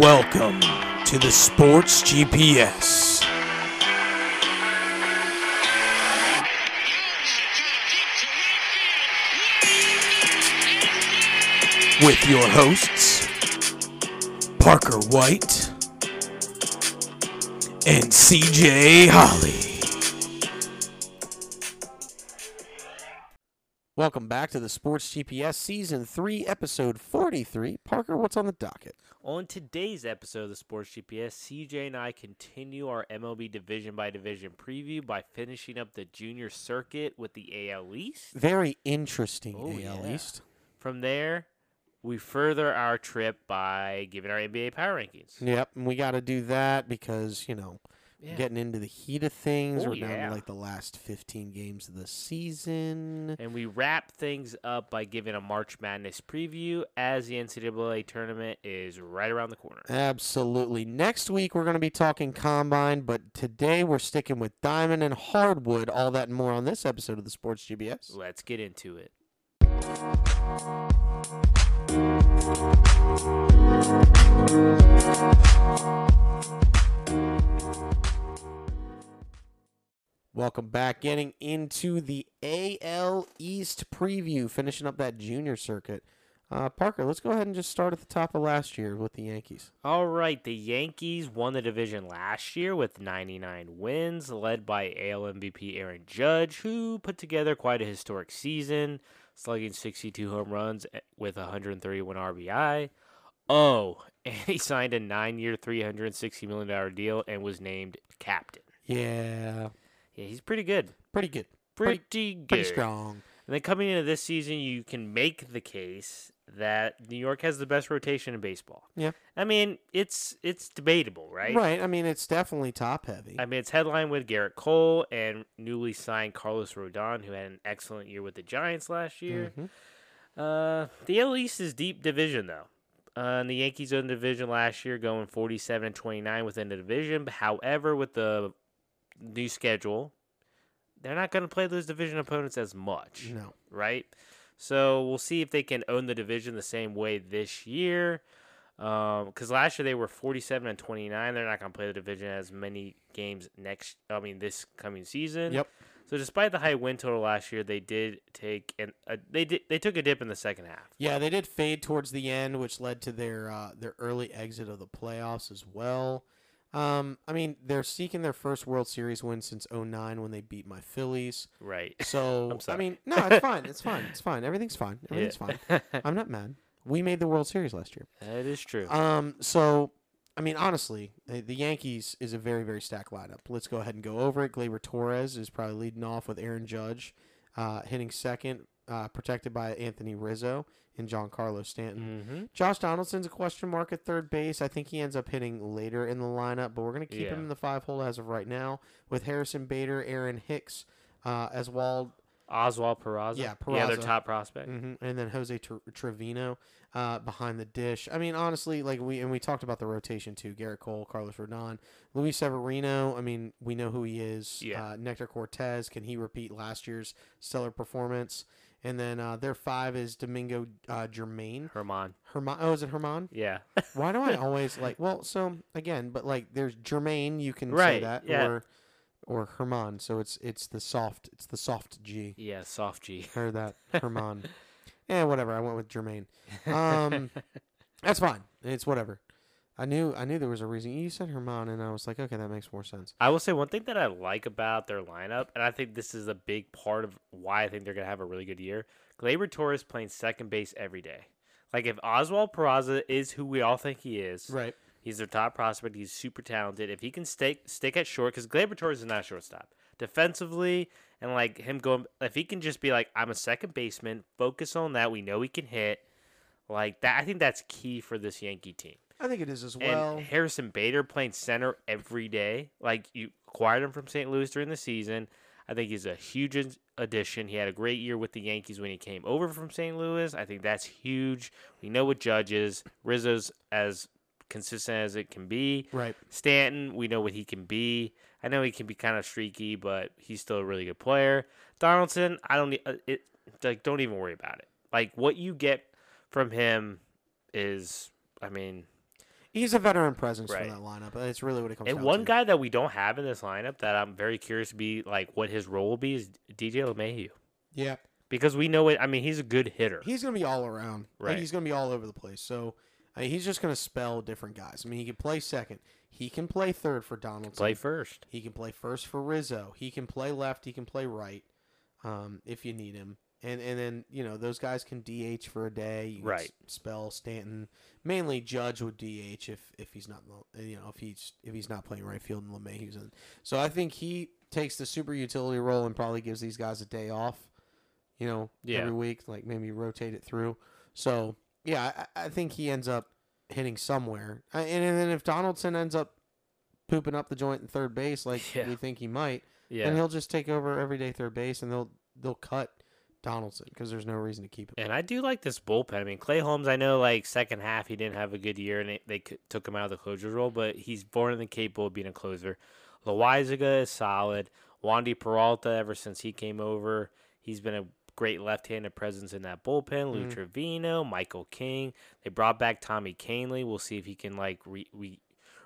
Welcome to the Sports GPS. With your hosts, Parker White and CJ Holly. Welcome back to the Sports GPS Season 3, Episode 43. Parker, what's on the docket? On today's episode of the Sports GPS, CJ and I continue our MLB division by division preview by finishing up the junior circuit with the AL East. Very interesting Oh, AL yeah. East. From there, we further our trip by giving our NBA power rankings. Yep, and we got to do that because, you know, Yeah. getting into the heat of things. Oh, We're down yeah. to like the last 15 games of the season. And we wrap things up by giving a March Madness preview as the NCAA tournament is right around the corner. Absolutely. Next week, we're going to be talking combine, but today we're sticking with diamond and hardwood. All that and more on this episode of the Sports GPS. Let's get into it. Welcome back. Getting into the AL East preview, finishing up that junior circuit. Uh, Parker, let's go ahead and just start at the top of last year with the Yankees. All right, the Yankees won the division last year with 99 wins, led by AL MVP Aaron Judge, who put together quite a historic season, slugging 62 home runs eh, with 131 RBI. Oh, and he signed a nine-year, $360 million deal and was named captain. Yeah, Yeah, he's pretty good. pretty good. Pretty, Pretty- good. Pretty strong. And then coming into this season, you can make the case that New York has the best rotation in baseball. Yeah. I mean, it's it's debatable, right? Right. I mean, it's definitely top heavy. I mean, it's headlined with Gerrit Cole and newly signed Carlos Rodon, who had an excellent year with the Giants last year. Mhm. Uh, the AL East is deep division though. Uh, and the Yankees owned the division last year, going 47 and 29 within the division. However, with the new schedule, they're not going to play those division opponents as much No. right? So we'll see if they can own the division the same way this year. Because last year they were 47 and 29. They're not going to play the division as many games next. I mean, this coming season. Yep. So despite the high win total last year, they did take and uh, they did they took a dip in the second half. Yeah, they did fade towards the end, which led to their uh, their early exit of the playoffs as well. Um, I mean, they're seeking their first World Series win since 09 when they beat my Phillies. Right. So, I mean, no, it's fine. It's fine. It's fine. Everything's fine. Everything's fine. fine. I'm not mad. We made the World Series last year. that is true. Um, so I mean, honestly, the, the Yankees is a very, very stacked lineup. Let's go ahead and go over it. Gleyber Torres is probably leading off with Aaron Judge, uh, hitting second, uh, protected by Anthony Rizzo and Giancarlo Stanton. mm-hmm. Josh Donaldson's a question mark at third base. I think he ends up hitting later in the lineup, but we're going to keep Yeah. him in the five hole as of right now with Harrison Bader, Aaron Hicks, uh, as well Oswald Peraza. Yeah, Yeah, their Peraza. top prospect. hmm And then Jose Tre- Trevino uh, behind the dish. I mean, honestly, like we and we talked about the rotation too. Gerrit Cole, Carlos Rodon, Luis Severino. I mean, we know who he is. Yeah. Uh, Nestor Cortes. Can he repeat last year's stellar performance? And then uh, their five is Domingo uh, Germain. Herman. Herman. Oh, is it Herman? Yeah. Why do I always like? Well, so again, but like, there's Germain. You can say that, yeah. or or Herman. So it's it's the soft. It's the soft G. yeah. Soft G. Heard that Herman. yeah, whatever. I went with Germain. Um, that's fine. It's whatever. I knew I knew there was a reason. You said Herman, and I was like, okay, that makes more sense. I will say one thing that I like about their lineup, and I think this is a big part of why I think they're going to have a really good year. Gleyber Torres playing second base every day. Like if Oswald Peraza is who we all think he is, Right. he's their top prospect. He's super talented. If he can stay stick at short, because Gleyber Torres is not a shortstop. Defensively, and like him going, if he can just be like, I'm a second baseman, focus on that. We know he can hit. Like that, I think that's key for this Yankee team. I think it is as And well. Harrison Bader playing center every day. Like you acquired him from St. Louis during the season. I think he's a huge addition. He had a great year with the Yankees when he came over from St. Louis. I think that's huge. We know what Judge is. Rizzo's as consistent as it can be. Right. Stanton, we know what he can be. I know he can be kind of streaky, but he's still a really good player. Donaldson, I don't need uh, it. Like, don't even worry about it. Like what you get from him is, I mean, he's a veteran presence Right. for that lineup. That's really what it comes to. And one to. guy that we don't have in this lineup that I'm very curious to be like what his role will be is DJ LeMahieu. yeah, Because we know it. I mean, he's a good hitter. he's gonna be all around. Like, Right. he's gonna be all over the place. So I mean, he's just gonna spell different guys. I mean, he can play second. He can play third for Donaldson. Play first. He can play first for Rizzo. He can play left. He can play right, um, if you need him. And and then you know those guys can DH for a day. You Right. Spell Stanton. Mainly Judge would DH if if he's not you know if he's if he's not playing right field and LeMahieu's in. So I think he takes the super utility role and probably gives these guys a day off. You know, Yeah. every week, like maybe rotate it through. So yeah, I, I think he ends up hitting somewhere. I- And, and then if Donaldson ends up pooping up the joint in third base, like Yeah. we think he might, Yeah. then he'll just take over everyday third base, and they'll they'll cut Donaldson because there's no reason to keep him. And I do like this bullpen. I mean, Clay Holmes, I know like second half he didn't have a good year and they, they took him out of the closer role, but he's born and capable of being a closer. Loaisiga is solid. Wandy Peralta, ever since he came over, he's been a great left-handed presence in that bullpen. Lou Mhm. Trevino, Michael King. They brought back Tommy Kahnle. We'll see if he can like re- re-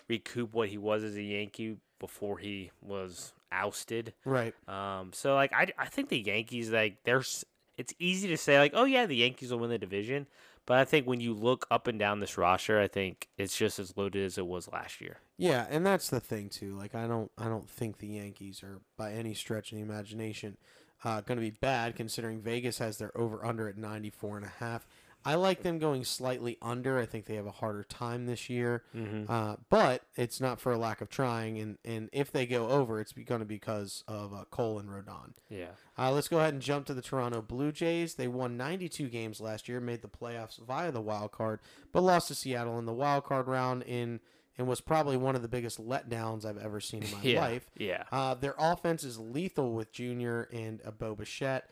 recoup what he was as a Yankee before he was ousted. Right. Um, so like I, I think the Yankees like there's it's easy to say like oh yeah the Yankees will win the division, but I think when you look up and down this roster, I think it's just as loaded as it was last year. Yeah, and that's the thing too. Like I don't I don't think the Yankees are by any stretch of the imagination uh, going to be bad considering Vegas has their over under at 94 and a half. I like them going slightly under. I think they have a harder time this year. Mm-hmm. Uh, but it's not for a lack of trying, and, and if they go over, it's going to be because of uh, Cole and Rodon. Yeah. Uh, let's go ahead and jump to the Toronto Blue Jays. They won 92 games last year, made the playoffs via the wild card, but lost to Seattle in the wild card round in and was probably one of the biggest letdowns I've ever seen in my yeah. life. Yeah. Uh, their offense is lethal with Junior and uh, Bo Bichette.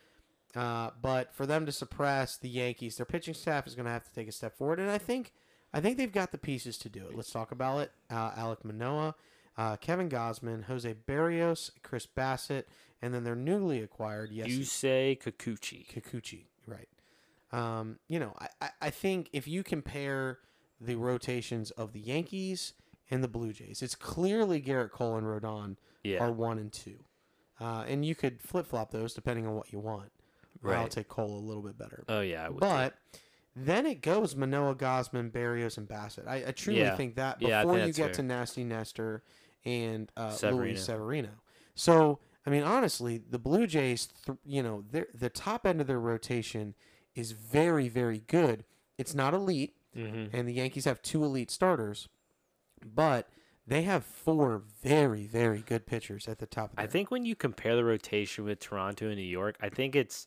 Uh, but for them to suppress the Yankees, their pitching staff is going to have to take a step forward, and I think, I think they've got the pieces to do it. Let's talk about it. Uh, Alek Manoah, uh, Kevin Gausman, Jose Berrios, Chris Bassitt, and then their newly acquired yes, You say Kikuchi. Kikuchi, right? Um, you know, I, I, think if you compare the rotations of the Yankees and the Blue Jays, it's clearly Gerrit Cole and Rodon Yeah. are one and two, uh, and you could flip flop those depending on what you want. I'll take Cole a little bit better, Oh yeah. I would too. but then it goes Manoah, Gausman, Berrios, and Bassitt. I, I truly Yeah. think that Yeah, before think you get fair. to Nasty Nestor and uh, Severino. Luis Severino. So I mean, honestly, the Blue Jays, th- you know, the top end of their rotation is very, very good. It's not elite, Mhm. and the Yankees have two elite starters, but they have four very, very good pitchers at the top. Of I think when you compare the rotation with Toronto and New York, I think it's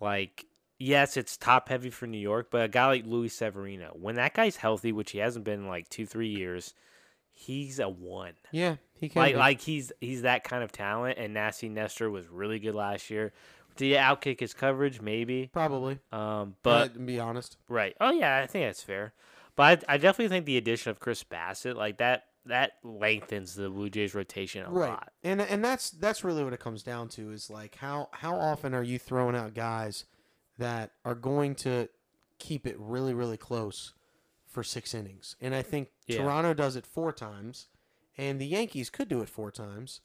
like yes, it's top heavy for New York, but a guy like Luis Severino, when that guy's healthy, which he hasn't been in like two, three years, he's a one. yeah, he can Like be. like he's he's that kind of talent. And Nasty Nestor was really good last year. Did he outkick his coverage? Maybe. probably. Um, But but be honest, right. Oh yeah, I think that's fair. But I, I definitely think the addition of Chris Bassitt, like that, that lengthens the Blue Jays rotation a right, lot. and and that's that's really what it comes down to is like how how often are you throwing out guys that are going to keep it really really close for six innings? And I think Yeah. Toronto does it four times, and the Yankees could do it four times,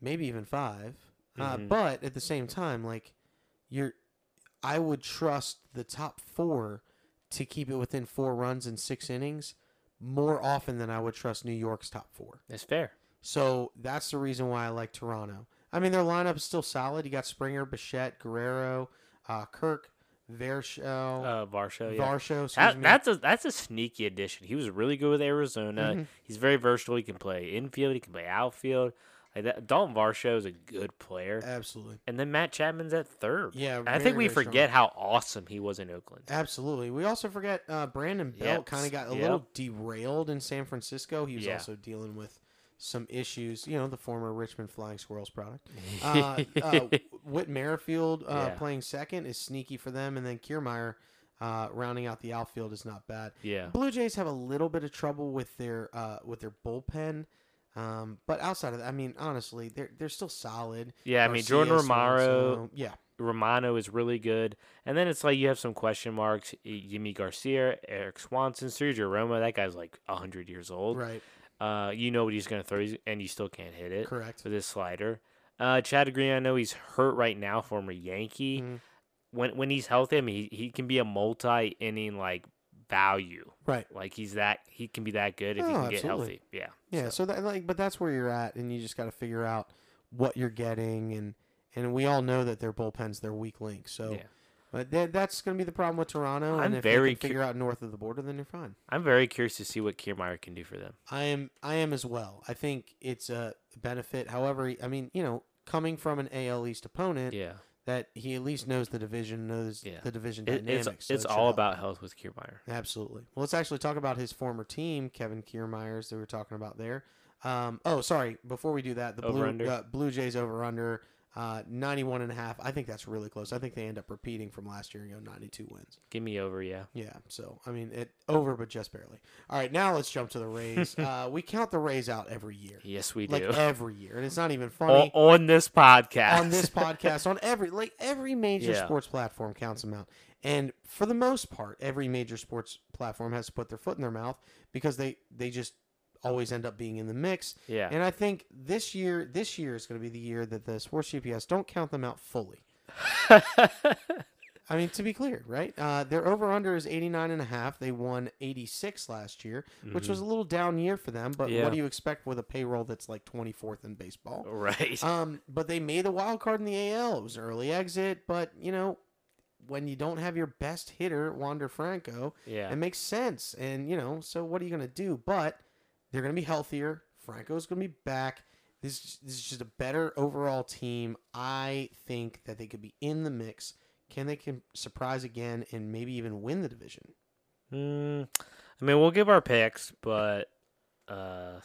maybe even 5 Uh, Mhm. but at the same time, like you're, I would trust the top four to keep it within four runs in six innings more often than I would trust New York's top four. It's fair. So that's the reason why I like Toronto. I mean, their lineup is still solid. You got Springer, Bichette, Guerrero, uh, Kirk, Varsho, Uh, Varsho, yeah. Varsho. That, that's a that's a sneaky addition. He was really good with Arizona. Mhm. He's very versatile. He can play infield. He can play outfield. Like that, Dalton Varsho is a good player. Absolutely. And then Matt Chapman's at third. Yeah, I very, think we very strong. forget how awesome he was in Oakland. Absolutely. We also forget uh, Brandon Belt Yep. kind of got a Yep. little derailed in San Francisco. He was Yeah. also dealing with some issues. You know, the former Richmond Flying Squirrels product. Uh, uh, Whit Merrifield uh, Yeah. playing second is sneaky for them, and then Kiermaier uh, rounding out the outfield is not bad. yeah. Blue Jays have a little bit of trouble with their uh, with their bullpen, um, but outside of that, I mean, honestly, they're they're still solid. Yeah, I mean Jordan so- yeah, Romano is really good, and then it's like you have some question marks. Jimmy Garcia, Eric Swanson, Sergio Romo. That guy's like hundred years old. Right. Uh, you know what he's gonna throw, and you still can't hit it Correct. with his slider. Uh, Chad Green, I know he's hurt right now, former Yankee. Mhm. When when he's healthy, I mean, he, he can be a multi inning like value. Right. Like he's that he can be that good if he Oh, can get healthy. Yeah. Yeah. So that like, but that's where you're at, and you just got to figure out what you're getting, and and we all know that their bullpen's their weak link. So, Yeah. but that, that's going to be the problem with Toronto. I'm and if very can figure out north of the border, then you're fine. I'm very curious to see what Kiermaier can do for them. I am. I am as well. I think it's a benefit. However, I mean, you know, coming from an AL East opponent, Yeah. That he at least knows the division, knows Yeah. the division It, dynamics. it's so it's it should all help. about health with Kiermaier. Absolutely. Well, let's actually talk about his former team, Kevin Kiermaiers, that we were talking about there. Um, oh, sorry. Before we do that, the Blue, Over-under? uh, Blue Jays over under uh, 91 and a half. I think that's really close. I think they end up repeating from last year and go 92 wins. Give me over, yeah. Yeah. So, I mean, it over, but just barely. All right. Now let's jump to the Rays. uh, we count the Rays out every year. Yes, we Like do. every year. And it's not even O- funny. on this podcast. on this podcast, on every like every major Yeah. sports platform counts them out. And for the most part, every major sports platform has to put their foot in their mouth because they they just always end up being in the mix. yeah. And I think this year this year is going to be the year that the sports GPS don't count them out fully. I mean, to be clear, right? Uh, their over under is 89 and a half. They won 86 last year, which was a little down year for them. But Mm-hmm. Yeah. what do you expect with a payroll that's like 24th in baseball? right. Um, but they made a wild card in the AL. It was early exit, but you know, when you don't have your best hitter, Wander Franco, yeah. it makes sense. And you know, so what are you gonna do? But they're gonna be healthier. Franco's gonna be back. This this is just a better overall team. I think that they could be in the mix. Can they can surprise again and maybe even win the division? Mm, I mean, we'll give our picks, but uh,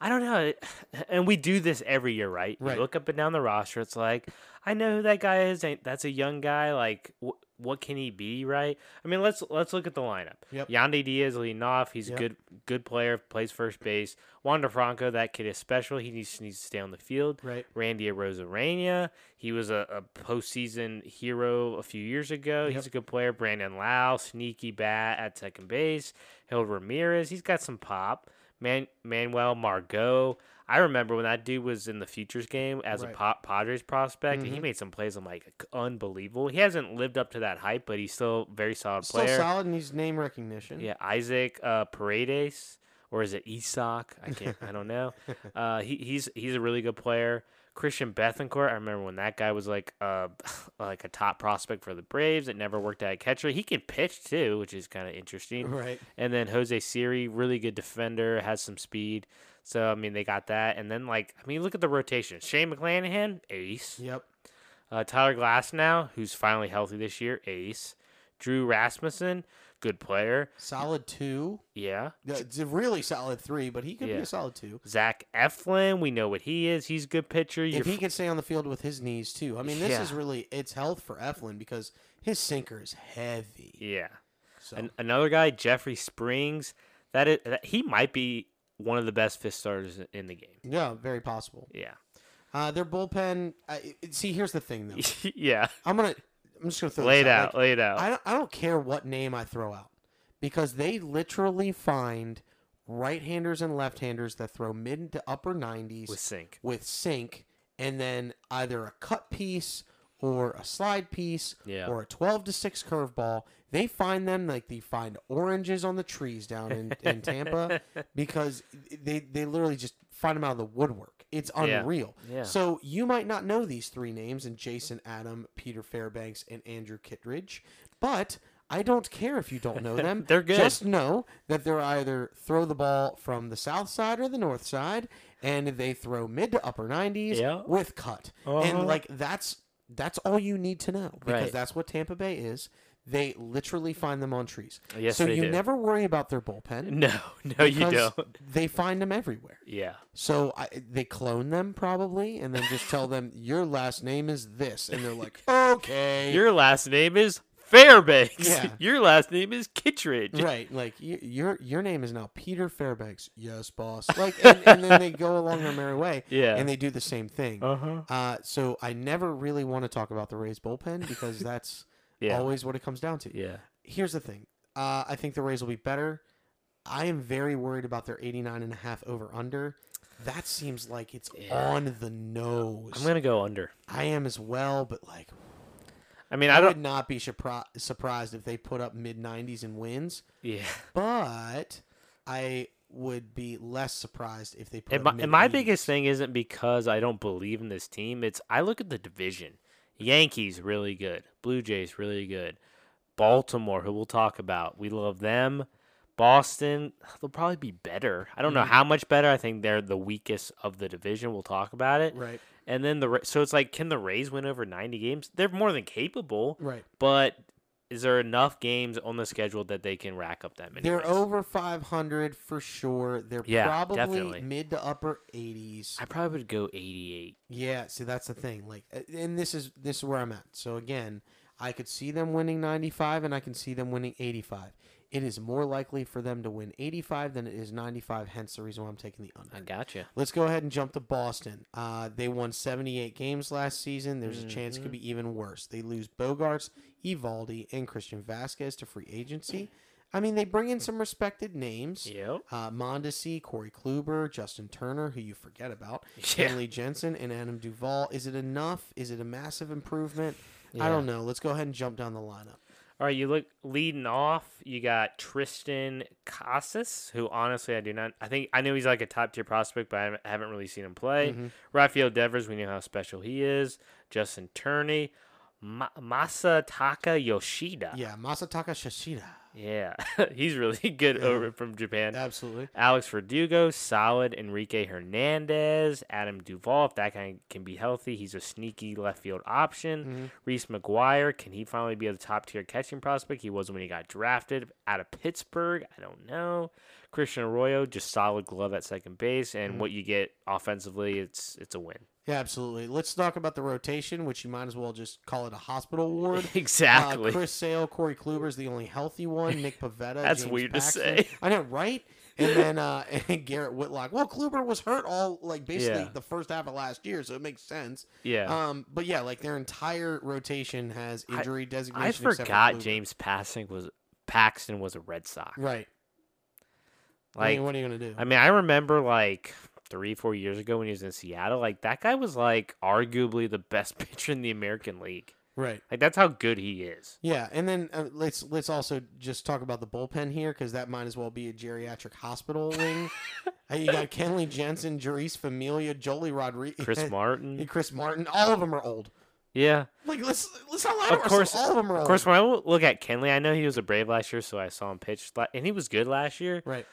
I don't know. And we do this every year, right? Right. You look up and down the roster. It's like I know who that guy is. That's a young guy? Like, what can he be? Right? I mean, let's let's look at the lineup. Yep. Yandy Diaz leading off. He's Yep. a good good player. Plays first base. Wander Franco, that kid is special. He needs needs to stay on the field. Right. Randy Rosarena. He was a, a postseason hero a few years ago. Yep. He's a good player. Brandon Lowe, sneaky bat at second base. Hill Ramirez, he's got some pop. Man, Manuel Margot. I remember when that dude was in the futures game as Right. a pa- Padres prospect, and he Mhm. made some plays. I'm like unbelievable. He hasn't lived up to that hype, but he's still a very solid Still player. solid and he's name recognition. Yeah, Isaac uh, Paredes, or is it Isak? I can't. I don't know. Uh, he, he's he's a really good player. Christian Bethancourt, I remember when that guy was like uh like a top prospect for the Braves. It never worked out at catcher. He can pitch too, which is kind of interesting. Right. And then Jose Siri, really good defender, has some speed. So I mean, they got that. And then like I mean, look at the rotation. Shane McClanahan, ace. Yep. Uh, Tyler Glasnow, who's finally healthy this year, ace. Drew Rasmussen, good player. Solid two. Yeah. Yeah, It's a really solid three, but he could be a solid two. Zach Eflin, we know what he is. He's a good pitcher. If You're he f- can stay on the field with his knees too. I mean, this Yeah. is really it's health for Eflin because his sinker is heavy. yeah. So An- another guy, Jeffrey Springs. That is, that, he might be one of the best fifth starters in the game. yeah, very possible. Yeah. Uh, their bullpen. Uh, see, here's the thing though. yeah. I'm gonna. I'm just gonna throw Lay it out. Like, lay it out. I don't, I don't care what name I throw out because they literally find right-handers and left-handers that throw mid to upper 90s with sink with sink, and then either a cut piece or a slide piece Yeah. or a 12 to 6 curveball they find them like they find oranges on the trees down in, in tampa because they, they literally just find them out of the woodwork it's Yeah. unreal Yeah. so you might not know these three names and jason adam peter fairbanks and andrew kittredge but I don't care if you don't know them. They're good. Just know that they're either throw the ball from the south side or the north side, and they throw mid to upper 90s Yeah. with cut. Uh-huh. And like that's that's all you need to know because Right. that's what Tampa Bay is. They literally find them on trees. Yes, so you do. never worry about their bullpen. No, no, you don't. They find them everywhere. Yeah. So I, they clone them probably, and then just tell them your last name is this, and they're like, okay, Your last name is Fairbanks. Yeah. Your last name is Kittredge. right. Like y- your your name is now Peter Fairbanks. Yes, boss. Like, and, and then they go along their merry way, Yeah. and they do the same thing. uh huh. Uh, so I never really want to talk about the Rays bullpen because that's Yeah. always what it comes down to. Yeah. Here's the thing. Uh, I think the Rays will be better. I am very worried about their 89 and a half over under. That seems like it's Yeah. on the nose. I'm gonna go under. I am as well, but like I mean, I, I would not be surpri- surprised if they put up mid 90s and wins, Yeah. but I would be less surprised if they put And up my, and my mid-80s. biggest thing isn't because I don't believe in this team. It's I look at the division. Yankees really good. Blue Jays really good. Baltimore, who we'll talk about, we love them. Boston, they'll probably be better. I don't know Mhm. how much better. I think they're the weakest of the division. We'll talk about it. right, And then the so it's like, can the Rays win over ninety games? They're more than capable, right. but is there enough games on the schedule that they can rack up that many? They're wins? over 500 for sure. They're Yeah, probably definitely. mid to upper 80s. I probably would go eighty-eight. Yeah, see that's the thing. Like uh, and this is this is where I'm at. So again, I could see them winning 95 and I can see them winning 85. It is more likely for them to win 85 than it is 95, hence the reason why I'm taking the under. I gotcha. Let's go ahead and jump to Boston. Uh, they won 78 games last season. There's a chance it could be even worse. They lose Bogaerts, Eovaldi, and Christian Vasquez to free agency. I mean, they bring in some respected names. Yep. Uh, Mondesi, Corey Kluber, Justin Turner, who you forget about, Yeah. Kenley Jansen, and Adam Duvall. Is it enough? Is it a massive improvement? I don't know. Let's go ahead and jump down the lineup. All right, you look leading off. You got Triston Casas, who honestly I do not. I think I know he's like a top tier prospect, but I haven't- haven't really seen him play. Mhm. Rafael Devers, we know how special he is. Justin Turney, Ma- Masataka Yoshida. Yeah, Masataka Shishida. Yeah, he's really good Yeah. over from Japan. Absolutely. Alex Verdugo, solid. Enrique Hernandez, Adam Duvall, if that guy can be healthy, he's a sneaky left field option. Mhm. Reese McGuire, can he finally be a top tier catching prospect? He was when he got drafted out of Pittsburgh. I don't know. Christian Arroyo, just solid glove at second base, and Mhm. what you get offensively, it's it's a win. Yeah, absolutely. Let's talk about the rotation, which you might as well just call it a hospital ward. exactly. Uh, Chris Sale, Corey Kluber is the only healthy one. Nick Pivetta. That's James weird to Paxton. say. I know, right? And then uh, and Garrett Whitlock. Well, Kluber was hurt all like basically Yeah. the first half of last year, so it makes sense. yeah. Um, but yeah, like their entire rotation has I- injury designation. I except for forgot James Passing was Paxton was a Red Sox. Right. I Like mean, what are you gonna do? I mean, I remember like three, four years ago when he was in Seattle. Like that guy was like arguably the best pitcher in the American League. right. Like that's how good he is. Yeah, and then uh, let's let's also just talk about the bullpen here because that might as well be a geriatric hospital wing. Uh, you got Kenley Jansen, Jeurys Familia, Joely Rodriguez, Chris Martin. Chris Martin. All of them are old. Yeah. Like let's let's not lie Of course- All of them are old. Of course, when I look at Kenley, I know he was a Brave last year, so I saw him pitch, and he was good last year. Right.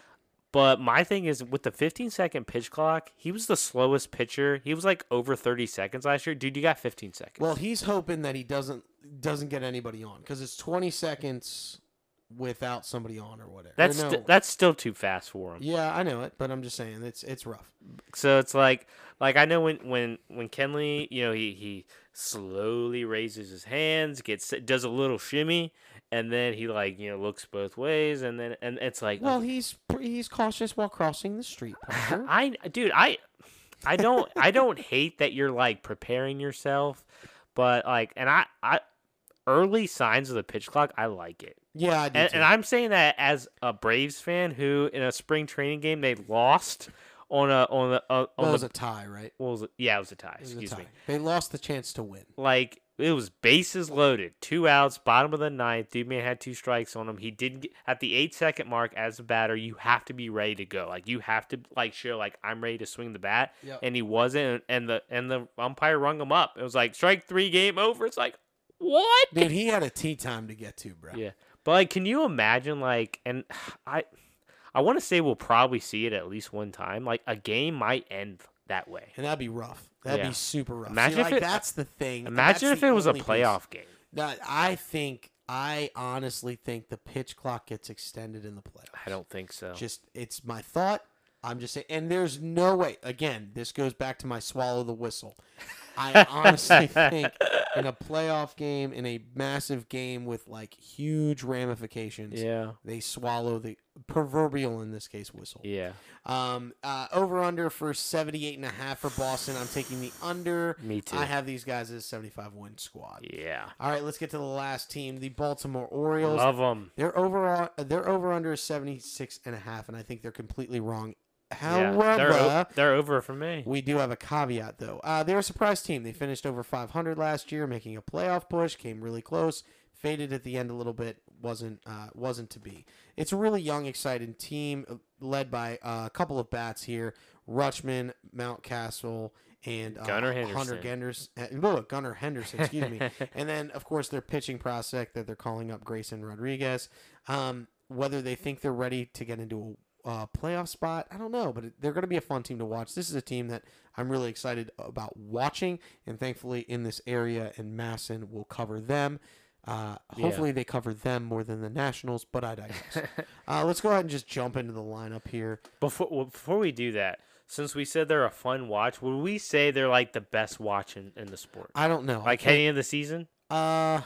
But my thing is, with the 15 second pitch clock, he was the slowest pitcher. He was like over 30 seconds last year. Dude, you got 15 seconds. Well, he's hoping that he doesn't doesn't get anybody on because it's 20 seconds without somebody on or whatever. Or that's no. st- that's still too fast for him. yeah, I know it, but I'm just saying it's it's rough. So it's like like I know when when when Kenley, you know, he he slowly raises his hands, gets does a little shimmy, and then he like you know looks both ways, and then and it's like Well, he's he's cautious while crossing the street. I dude, I I don't I don't hate that you're like preparing yourself, but like and I I early signs of the pitch clock, I like it. yeah, I do And, and I'm saying that as a Braves fan who in a spring training game they lost on a on the uh, it on was the a tie, right? was it? Yeah, it was a tie. Was a Excuse me. They lost the chance to win. Like it was bases loaded, two outs, bottom of the ninth. Dude man had two strikes on him. He didn't get at the eight second mark as a batter. You have to be ready to go. Like you have to like show like I'm ready to swing the bat. Yep. And he wasn't. And the and the umpire rung him up. It was like strike three, game over. It's like what? Dude, he had a tea time to get to, bro. Yeah. But like, can you imagine like, and I, I want to say we'll probably see it at least one time. Like a game might end that way. And that'd be rough. That'd Yeah. be super rough. Imagine See, if like, it- that's the thing. Imagine if it was a only piece. playoff game. That I think I honestly think the pitch clock gets extended in the playoffs. I don't think so. Just it's my thought. I'm just saying, and there's no way. Again, this goes back to my swallow the whistle. I honestly think in a playoff game, in a massive game with like huge ramifications, Yeah. they swallow the proverbial in this case whistle. Yeah. Um, uh, over under for 78 and a half for Boston. I'm taking the under. Me too. I have these guys as 75 win squad. yeah. All right, let's get to the last team, the Baltimore Orioles. Love them. Their overall, their over under is 76 and a half, and I think they're completely wrong. Yeah. However, They're, o- they're over for me. we do have a caveat though. Uh, they're a surprise team. They finished over 500 last year, making a playoff push. Came really close. Faded at the end a little bit. wasn't uh, wasn't to be. It's a really young, exciting team uh, led by uh, a couple of bats here: Rutschman, Mountcastle, and uh, Gunnar Hunter Henderson. Genders, uh, Gunnar Henderson. Excuse me. and then, of course, their pitching prospect that they're calling up, Grayson Rodriguez. Um, whether they think they're ready to get into a uh, playoff spot, I don't know, but they're going to be a fun team to watch. This is a team that I'm really excited about watching, and thankfully, in this area, and MASN will cover them. Uh, Yeah. hopefully, they cover them more than the Nationals, but I digress. uh, let's go ahead and just jump into the lineup here. Before well, before we do that, since we said they're a fun watch, would we say they're like the best watch in, in the sport? I don't know. Like heading into the season? uh,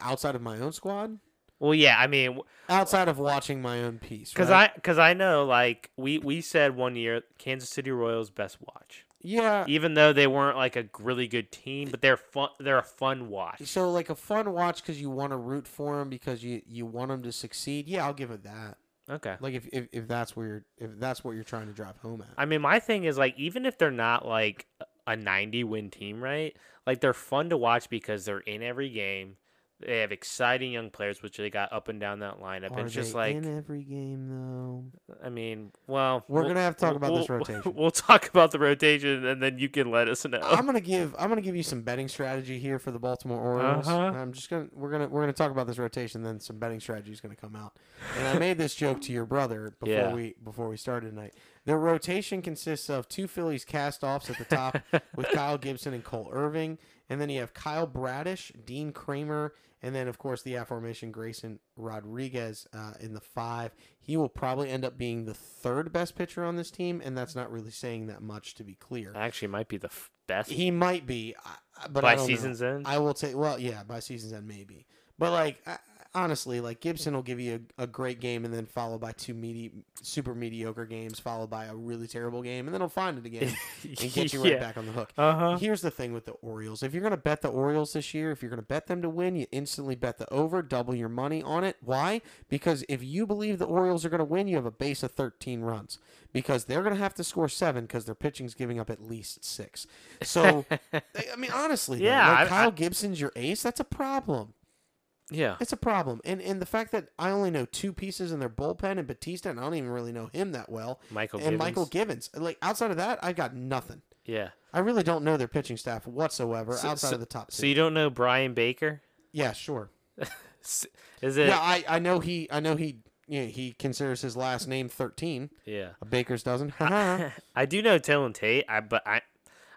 outside of my own squad, Well, yeah. I mean, outside of watching my own piece, because right? I because I know like we we said one year Kansas City Royals best watch, yeah. even though they weren't like a really good team, but they're fun. They're a fun watch. So like a fun watch because you want to root for them because you you want them to succeed. Yeah, I'll give it that. Okay. Like if, if, if that's where you're if that's what you're trying to drive home at. I mean, my thing is like even if they're not like a 90 win team, right? Like they're fun to watch because they're in every game. They have exciting young players, which they got up and down that lineup. Are and it's just they like, in every game though? I mean, well, We're we'll- gonna have to talk about this we'll- rotation. We'll talk about the rotation, and then you can let us know. I'm gonna give I'm gonna give you some betting strategy here for the Baltimore Orioles. Uh-huh. I'm just gonna we're gonna we're gonna talk about this rotation, then some betting strategy is gonna come out. And I made this joke to your brother before Yeah. we before we started tonight. Their rotation consists of two Phillies cast offs at the top with Kyle Gibson and Cole Irvin, and then you have Kyle Bradish, Dean Kremer, and then of course the aforementioned Grayson Rodriguez uh, in the five. He will probably end up being the third best pitcher on this team, and that's not really saying that much to be clear. Actually, might be the f- best He might be, I- I- but by don't know. season's end. I will take. Well, yeah, by season's end maybe. But like I, honestly, like Gibson will give you a, a great game and then followed by two medi- super mediocre games, followed by a really terrible game, and then he'll find it again and get you right Yeah. back on the hook. Uh huh. Here's the thing with the Orioles. If you're going to bet the Orioles this year, if you're going to bet them to win, you instantly bet the over, double your money on it. Why? Because if you believe the Orioles are going to win, you have a base of 13 runs. Because they're going to have to score seven because their pitching's giving up at least six. So, I mean, honestly, though, Yeah, like I- Kyle I- Gibson's your ace. That's a problem. Yeah. It's a problem. And and the fact that I only know two pieces in their bullpen and Bautista, and I don't even really know him that well, Michael and Gibbons. Michael Givens. Like outside of that, I got nothing. Yeah. I really don't know their pitching staff whatsoever So- outside so- of the top two. So you don't know Bryan Baker? yeah, sure. Is it? Yeah, I, I know he I know he you know, he considers his last name thirteen. yeah. Baker's doesn't. Haha. I do know Dylan Tate, I but I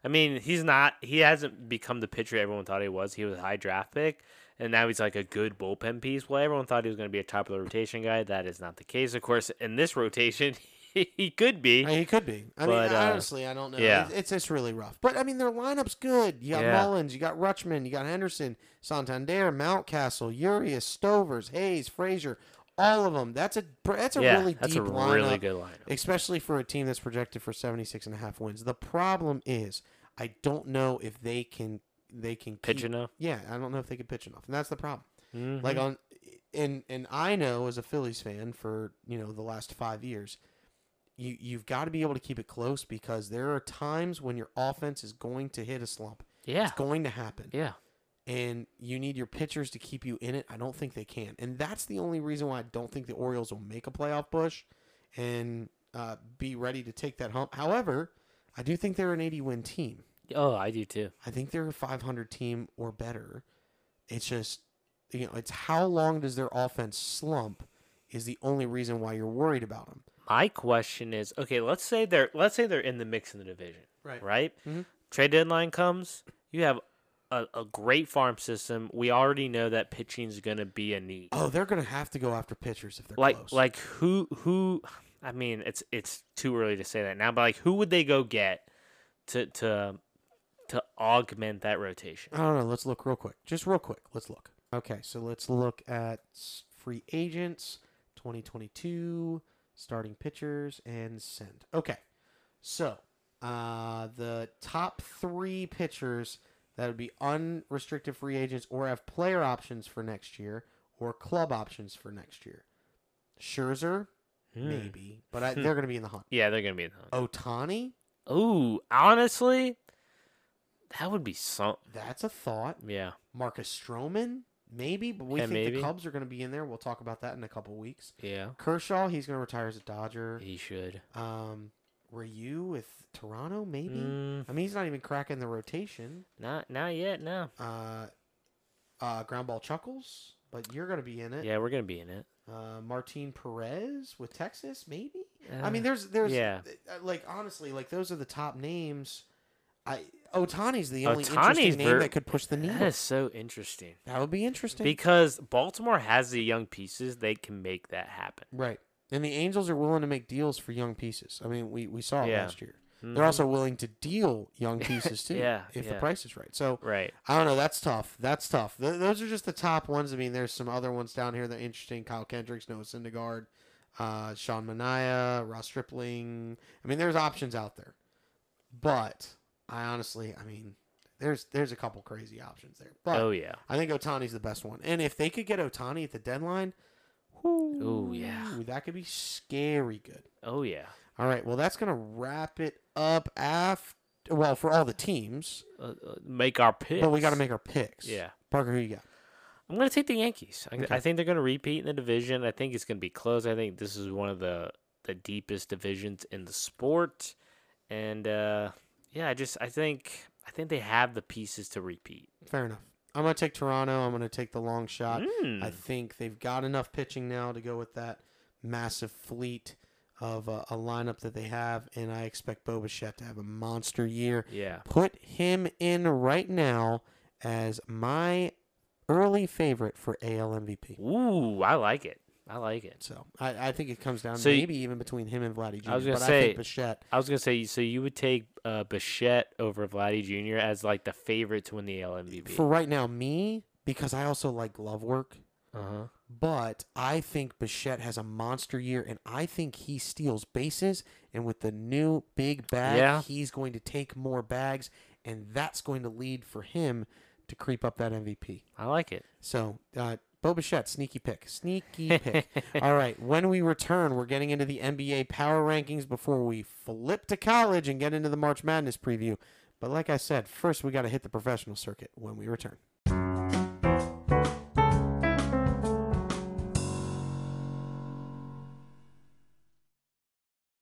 I mean he's not he hasn't become the pitcher everyone thought he was. He was a high draft pick and now he's like a good bullpen piece. Well everyone thought he was gonna be a top of the rotation guy. That is not the case. Of course, in this rotation he could be. I mean, he could be. I But, mean, uh, honestly, I don't know. yeah. It's, it's really rough. But I mean, their lineup's good. You got Yeah. Mullins, you got Rutschman, you got Henderson, Santander, Mountcastle, Urias, Stowers, Hayes, Frazier, all of them. That's a that's a yeah, really that's deep a lineup, really good lineup. especially for a team that's projected for 76 and a half wins. The problem is, I don't know if they can they can Pitch keep, enough. Yeah, I don't know if they can pitch enough, and that's the problem. Mhm. Like on, and and I know as a Phillies fan for you know the last five years, you you've got to be able to keep it close because there are times when your offense is going to hit a slump. yeah. It's going to happen, Yeah. and you need your pitchers to keep you in it. I don't think they can, and that's the only reason why I don't think the Orioles will make a playoff push and uh, be ready to take that hump. However, I do think they're an 80 win team. Oh, I do too. I think they're a 500 team or better. It's just, you know, it's how long does their offense slump is the only reason why you're worried about them. My question is, okay, let's say they're let's say they're in the mix in the division, Right. right? Mhm. Trade deadline comes, you have a, a great farm system. We already know that pitching is going to be a need. Oh, they're gonna have to go after pitchers if they're like close. like who who I mean, it's it's too early to say that now, but like who would they go get to to to augment that rotation? I don't know. Let's look real quick. Just real quick. Let's look. Okay, so let's look at free agents 2022, starting pitchers, and send. Okay, so uh, the top three pitchers that would be unrestricted free agents or have player options for next year or club options for next year. Scherzer, Hmm. maybe, but I, they're going to be in the hunt. Yeah, they're gonna be in the hunt. Ohtani, Ooh, honestly, that would be some. that's a thought. Yeah, Marcus Stroman, maybe, but we Yeah, think maybe. the Cubs are going to be in there. We'll talk about that in a couple weeks. yeah, Kershaw, he's going to retire as a Dodger. he should. Um, Ryu with Toronto, maybe. Mm, I mean, he's not even cracking the rotation. not not yet. No. Uh, uh, ground ball chuckles, but you're going to be in it. Yeah, we're gonna be in it. Uh, Martin Perez with Texas, maybe. I Uh, mean, there's there's yeah. uh, like honestly, like those are the top names. I Ohtani's the only interesting name ver- that could push the that needle. is so interesting That would be interesting. because Baltimore has the young pieces; they can make that happen. Right. And the Angels are willing to make deals for young pieces. I mean, we, we saw it Yeah. last year. Mhm. They're also willing to deal young pieces too, Yeah, if the price is right. So right. I don't know. That's tough. That's tough. Th- those are just the top ones. I mean, there's some other ones down here that are interesting. Kyle Hendricks, Noah Syndergaard, uh, Sean Manaea, Ross Stripling. I mean, there's options out there. But I honestly, I mean, there's there's a couple crazy options there. But oh yeah. I think Ohtani's the best one. And if they could get Otani at the deadline, oh yeah. that could be scary good. Oh yeah. All right, well that's gonna wrap it up after. Well, for all the teams, Uh, uh, make our picks. but we got to make our picks. Yeah. Parker, who you got? I'm going to take the Yankees. I, Okay. I think they're going to repeat in the division. I think it's going to be close. I think this is one of the the deepest divisions in the sport, and uh, yeah, I just I think I think they have the pieces to repeat. Fair enough. I'm gonna take Toronto. I'm gonna take the long shot. Mm. I think they've got enough pitching now to go with that massive fleet of uh, a lineup that they have, and I expect Bo Bichette to have a monster year. yeah. Put him in right now as my early favorite for AL MVP. Ooh, I like it. I like it. So I, I think it comes down So maybe even between him and Vladdy Jr. I was gonna but I say- think Bichette. I was gonna say, so you would take uh, Bichette over Vladdy Jr. as like the favorite to win the AL MVP. For right now, me because I also like glove work. uh huh. But I think Bichette has a monster year, and I think he steals bases. And with the new big bag, Yeah. he's going to take more bags, and that's going to lead for him to creep up that MVP. I like it. So, uh, Bo Bichette, sneaky pick, sneaky pick. All right, when we return, we're getting into the NBA power rankings before we flip to college and get into the March Madness preview. But like I said, first we got to hit the professional circuit when we return.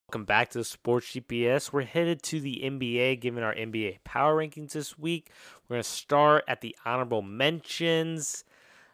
Welcome back to the Sports GPS. We're headed to the NBA, giving our NBA power rankings this week. We're going to start at the honorable mentions.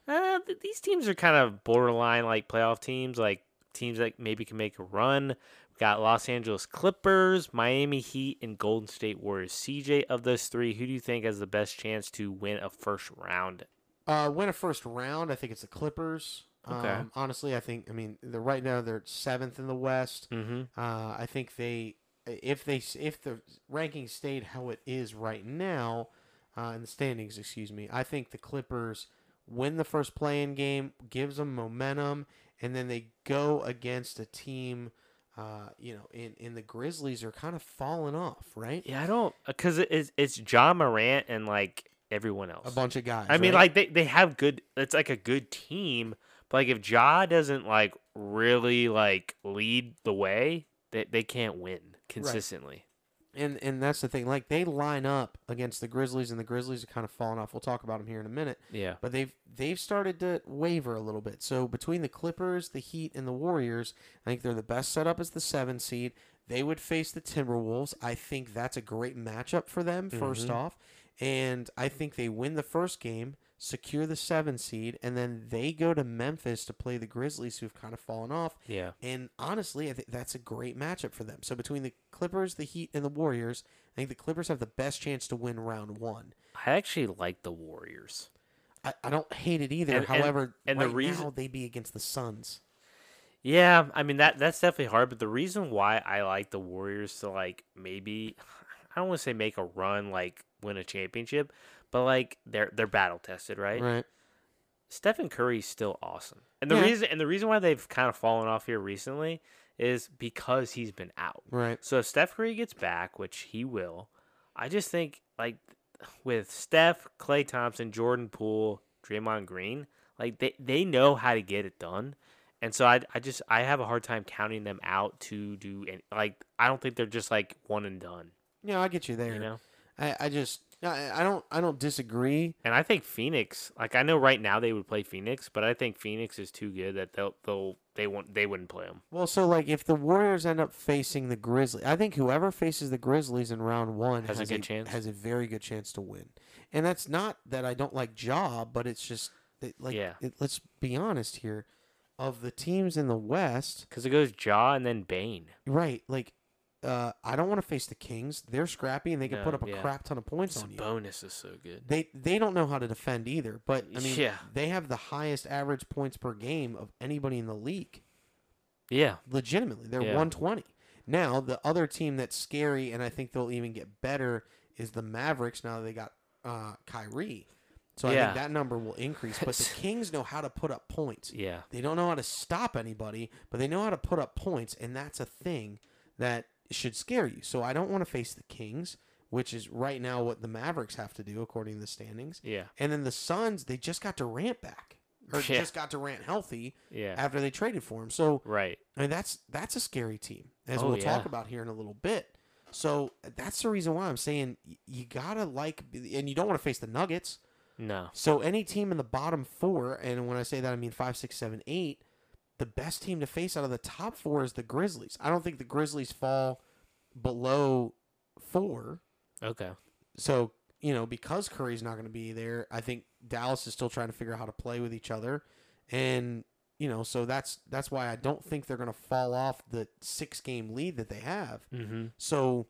Uh, th- these teams are kind of borderline like playoff teams, like teams that maybe can make a run. We've got Los Angeles Clippers, Miami Heat, and Golden State Warriors. CJ, of those three, who do you think has the best chance to win a first round? Uh, win a first round. I think it's the Clippers. Okay. Um, honestly, I think. I mean, they're right now they're seventh in the West. Mm-hmm. Uh, I think they, if they, if the ranking stayed how it is right now, uh, in the standings, excuse me, I think the Clippers win the first play-in game, gives them momentum, and then they go against a team. Uh, you know, in, in the Grizzlies are kind of falling off, right? Yeah, I don't because it's it's Ja Morant and like everyone else. A bunch of guys. I mean, like they, they have good. It's like a good team, but like if Ja doesn't like really like lead the way, they they can't win consistently. And and that's the thing. Like they line up against the Grizzlies, and the Grizzlies are kind of falling off. We'll talk about them here in a minute. Yeah, But they've they've started to waver a little bit. So between the Clippers, the Heat, and the Warriors, I think they're the best set up as the seven seed. They would face the Timberwolves. I think that's a great matchup for them. 1st Mhm. off, and I think they win the first game, secure the seven seed, and then they go to Memphis to play the Grizzlies, who've kind of fallen off. yeah. And honestly, I think that's a great matchup for them. So between the Clippers, the Heat, and the Warriors, I think the Clippers have the best chance to win round one. I actually like the Warriors. I, I don't hate it either. And- and- However, and the right reason- now they be against the Suns. Yeah, I mean that that's definitely hard, but the reason why I like the Warriors to like maybe I don't want to say make a run like win a championship, but like they're they're battle tested, right? Right. Stephen Curry's still awesome. And the Yeah. reason and the reason why they've kind of fallen off here recently is because he's been out. Right. So if Steph Curry gets back, which he will, I just think like with Steph, Klay Thompson, Jordan Poole, Draymond Green, like they, they know how to get it done. And so I, I just I have a hard time counting them out to do any, like I don't think they're just like one and done, Yeah, I get you there. you know. I, I just I, I don't I don't disagree. And I think Phoenix, like I know right now they would play Phoenix, but I think Phoenix is too good that they'll they'll they won't they wouldn't play them. Well, so like if the Warriors end up facing the Grizzlies, I think whoever faces the Grizzlies in round one Has a good chance? Has a very good chance to win. And that's not that I don't like Ja, but it's just that, like Yeah. it, let's be honest here. Of the teams in the West, Because it goes Ja and then Bane. right? Like, uh, I don't want to face the Kings. They're scrappy and they can No, put up a yeah. crap ton of points on you. bonus is so good. They they don't know how to defend either. But I mean, Yeah. they have the highest average points per game of anybody in the league. Yeah. legitimately. They're Yeah. 120. Now, the other team that's scary, and I think they'll even get better, is the Mavericks now that they got uh, Kyrie. So I Yeah. think that number will increase. But the Kings know how to put up points. Yeah. They don't know how to stop anybody, but they know how to put up points, and that's a thing that should scare you. So I don't want to face the Kings, which is right now what the Mavericks have to do according to the standings. Yeah. And then the Suns, they just got Durant back, or Yeah. just got Durant healthy Yeah. after they traded for him. So Right. I mean, that's that's a scary team, as Oh, we'll talk about here in a little bit. So that's the reason why I'm saying you gotta like, and you don't want to face the Nuggets. No. So any team in the bottom four, and when I say that I mean five, six, seven, eight, the best team to face out of the top four is the Grizzlies. I don't think the Grizzlies fall below four. Okay. So you know because Curry's not going to be there, I think Dallas is still trying to figure out how to play with each other, and you know so that's that's why I don't think they're going to fall off the six game lead that they have. Mm-hmm. So,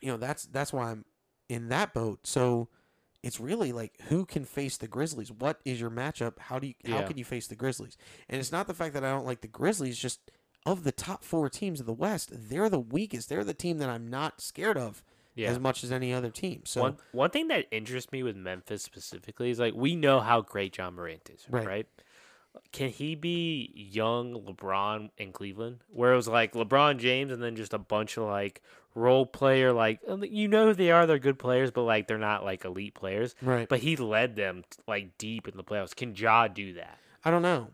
you know, that's that's why I'm in that boat. So, it's really like who can face the Grizzlies? What is your matchup? How do you how Yeah. can you face the Grizzlies? And it's not the fact that I don't like the Grizzlies, just of the top 4 teams of the West, they're the weakest. They're the team that I'm not scared of Yeah. as much as any other team. So, one one thing that interests me with Memphis specifically is like we know how great Ja Morant is, Right. right? Can he be young LeBron in Cleveland, where it was like LeBron James and then just a bunch of like role player, like uh, you know who they are, they're good players, but like they're not like elite players. right. But he led them like deep in the playoffs. Can Ja do that? I don't know.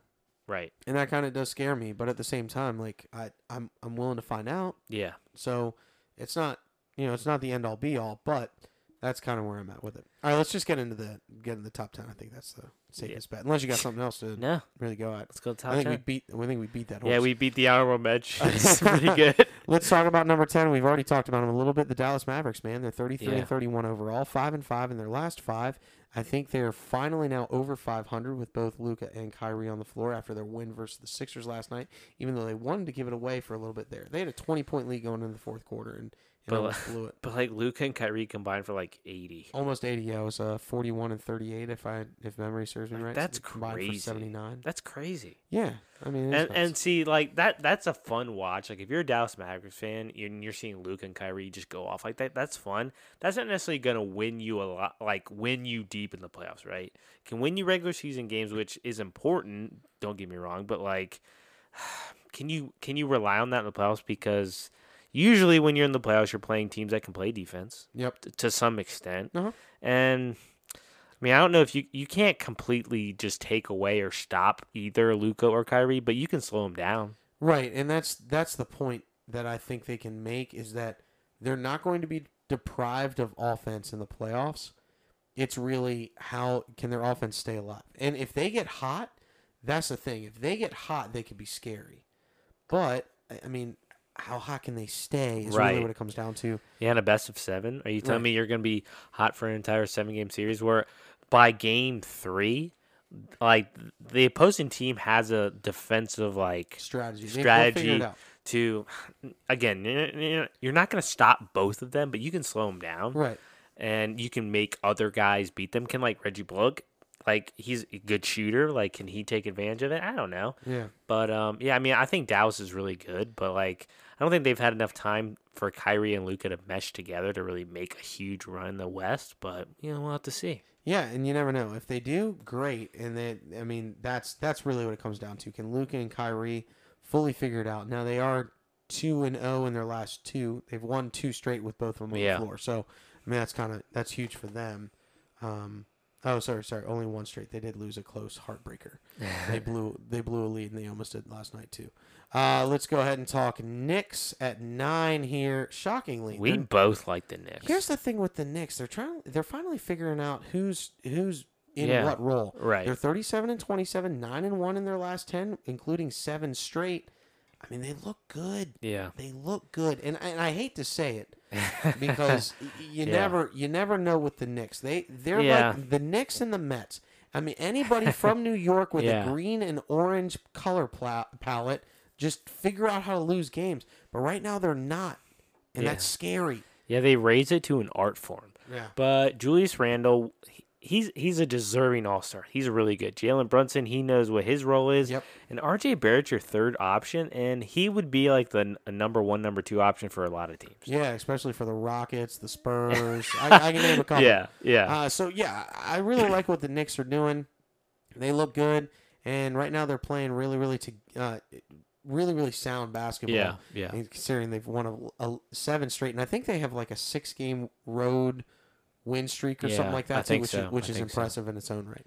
Right. And that kind of does scare me, but at the same time like I I'm I'm willing to find out. Yeah. So, it's not, you know, it's not the end all be all, but that's kind of where I'm at with it. All right, let's just get into the get in the top ten. I think that's the safest bet. Unless you got something else to No. really go at. Let's go top I think 10. we beat. I think we beat that. Horse. yeah, we beat the honorable mention. it's pretty good. Let's talk about number ten. We've already talked about them a little bit. The Dallas Mavericks, man, they're thirty-three Yeah. and thirty-one overall, five and five in their last five. I think they're finally now over 500 with both Luka and Kyrie on the floor after their win versus the Sixers last night. Even though they wanted to give it away for a little bit there, they had a 20-point lead going into the fourth quarter and But, almost blew it. But like Luka and Kyrie combined for like 80. Almost 80. Yeah, it was uh, 41 and 38 if I if memory serves me Like, right. That's combined crazy. 79. That's crazy. Yeah, I mean, And nuts. and see like that that's a fun watch. Like if you're a Dallas Mavericks fan and you're seeing Luke and Kyrie just go off like that, that's fun. That's not necessarily gonna win you a lot like win you deep in the playoffs, right? Can win you regular season games, which is important, don't get me wrong, but like can you can you rely on that in the playoffs? Because usually when you're in the playoffs you're playing teams that can play defense yep. t- to some extent. Uh-huh. And I mean, I don't know if you you can't completely just take away or stop either Luka or Kyrie, but you can slow them down. Right, and that's that's the point that I think they can make is that they're not going to be deprived of offense in the playoffs. It's really how can their offense stay alive. And if they get hot, that's the thing. If they get hot, they could be scary. But I- I mean, how hot can they stay is really Right. what it comes down to. Yeah, and a best of seven. Are you telling Right. me you're going to be hot for an entire seven game series where by game three, like the opposing team has a defensive like Strategy. Strategy to again you're not going to stop both of them, but you can slow them down Right. and you can make other guys beat them. Can like Reggie Bullock like he's a good shooter. Like, can he take advantage of it? I don't know. Yeah. But um, yeah, I mean, I think Dallas is really good, but like, I don't think they've had enough time for Kyrie and Luka to mesh together to really make a huge run in the West. But you know, we'll have to see. Yeah, and you never know if they do. Great, and then I mean that's that's really what it comes down to. Can Luka and Kyrie fully figure it out? Now they are two and zero in their last two. They've won two straight with both of them on Yeah. the floor. So I mean that's kind of that's huge for them. Um, oh, sorry, sorry, only one straight. They did lose a close heartbreaker. they blew they blew a lead, and they almost did last night too. Uh, let's go ahead and talk Knicks at nine here. Shockingly, We both like the Knicks. Here's the thing with the Knicks. They're trying. They're finally figuring out who's who's in Yeah. what role. Right. They're 37 and 27, nine and one in their last 10, including seven straight. I mean, they look good. yeah. They look good, and and I hate to say it because you Yeah. never you never know with the Knicks. They they're Yeah. like the Knicks and the Mets. I mean, anybody from New York with Yeah. a green and orange color palette just figure out how to lose games. But right now they're not, and that's scary. Yeah, they raise it to an art form. Yeah. But Julius Randle, he's he's a deserving All Star. He's really good. Jalen Brunson, he knows what his role is. Yep. And RJ Barrett's your third option, and he would be like the number one, number two option for a lot of teams. Yeah, especially for the Rockets, the Spurs. I, I can name a couple. Yeah, yeah, Uh, so yeah, I really like what the Knicks are doing. They look good, and right now they're playing really, really to uh, really, really sound basketball. yeah, yeah. Considering they've won a, a seven straight, and I think they have like a six-game road win streak or something like that too, which so. is, which is think so. impressive in its own right.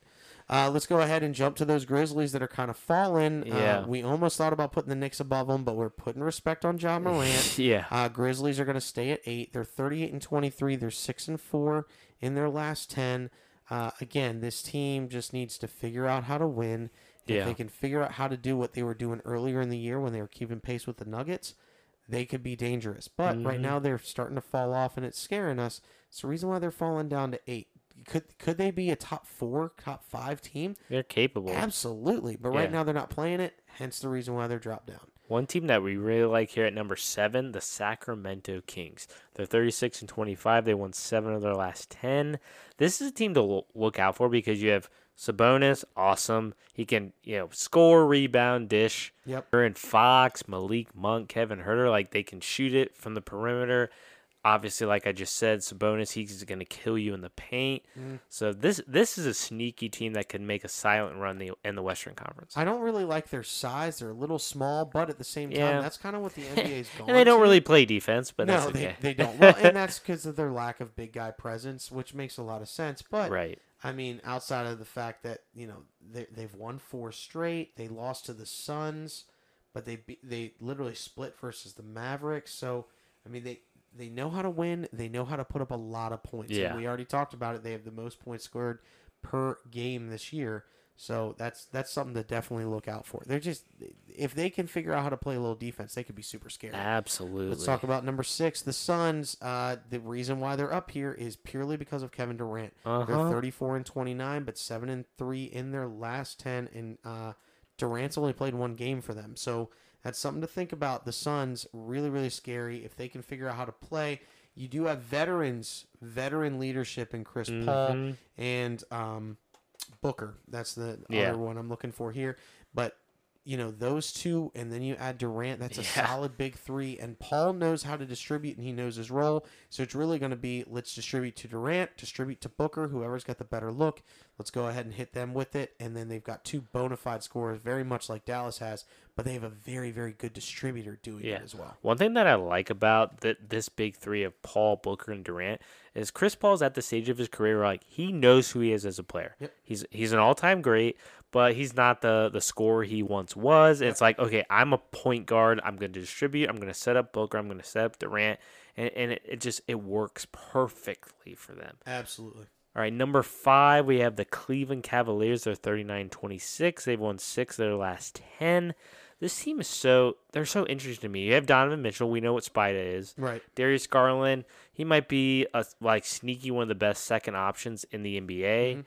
Uh, let's go ahead and jump to those Grizzlies that are kind of falling. Yeah. Uh, we almost thought about putting the Knicks above them, but we're putting respect on Ja Morant. yeah, Uh, Grizzlies are going to stay at eight. They're 38 and 23. They're six and four in their last 10. Uh, again, this team just needs to figure out how to win. If Yeah. they can figure out how to do what they were doing earlier in the year when they were keeping pace with the Nuggets, they could be dangerous. But right Mhm. now they're starting to fall off, and it's scaring us. It's the reason why they're falling down to eight. Could could they be a top four, top five team? they're capable. Absolutely. But right Yeah. now they're not playing it. Hence the reason why they're dropped down. One team that we really like here at number seven, the Sacramento Kings. They're 36 and 25. They won seven of their last 10. This is a team to look out for because you have Sabonis, awesome. He can, you know, score, rebound, dish. Yep. Aaron Fox, Malik Monk, Kevin Huerter, like they can shoot it from the perimeter. Obviously, like I just said, Sabonis, he's going to kill you in the paint. Mm. So this this is a sneaky team that can make a silent run the, in the Western Conference. I don't really like their size. They're a little small, but at the same time, Yeah. that's kind of what the NBA's going. and they don't to. really play defense, but no, that's okay. they, they don't. Well, and that's because of their lack of big guy presence, which makes a lot of sense. But right. I mean, outside of the fact that you know they they've won four straight, they lost to the Suns, but they they literally split versus the Mavericks. So I mean, they they know how to win. They know how to put up a lot of points. And Yeah. we already talked about it. They have the most points scored per game this year. So that's that's something to definitely look out for. They're just if they can figure out how to play a little defense, they could be super scary. Absolutely. Let's talk about number six, the Suns. Uh, the reason why they're up here is purely because of Kevin Durant. Uh-huh. They're. 34 and 29, but seven and three in their last 10, and uh, Durant's only played one game for them. So that's something to think about. The Suns really, really scary if they can figure out how to play. You do have veterans, veteran leadership in Chris Paul Mhm. and um, Booker. That's the Yeah. other one I'm looking for here. But you know those two, and then you add Durant. That's a Yeah. solid big three. And Paul knows how to distribute, and he knows his role. So it's really going to be let's distribute to Durant, distribute to Booker, whoever's got the better look. Let's go ahead and hit them with it. And then they've got two bona fide scorers, very much like Dallas has, but they have a very, very good distributor doing Yeah. it as well. One thing that I like about that this big three of Paul, Booker, and Durant is Chris Paul's at the stage of his career where like he knows who he is as a player. Yep. He's he's an all time great, but he's not the the scorer he once was. It's like okay, I'm a point guard. I'm going to distribute. I'm going to set up Booker. I'm going to set up Durant, and and it, it just it works perfectly for them. Absolutely. All right, number five, we have the Cleveland Cavaliers. They're 39 26. They've won six of their last 10. This team is so, they're so interesting to me. You have Donovan Mitchell. We know what Spida is. Right. Darius Garland, he might be a like sneaky one of the best second options in the NBA. Mhm.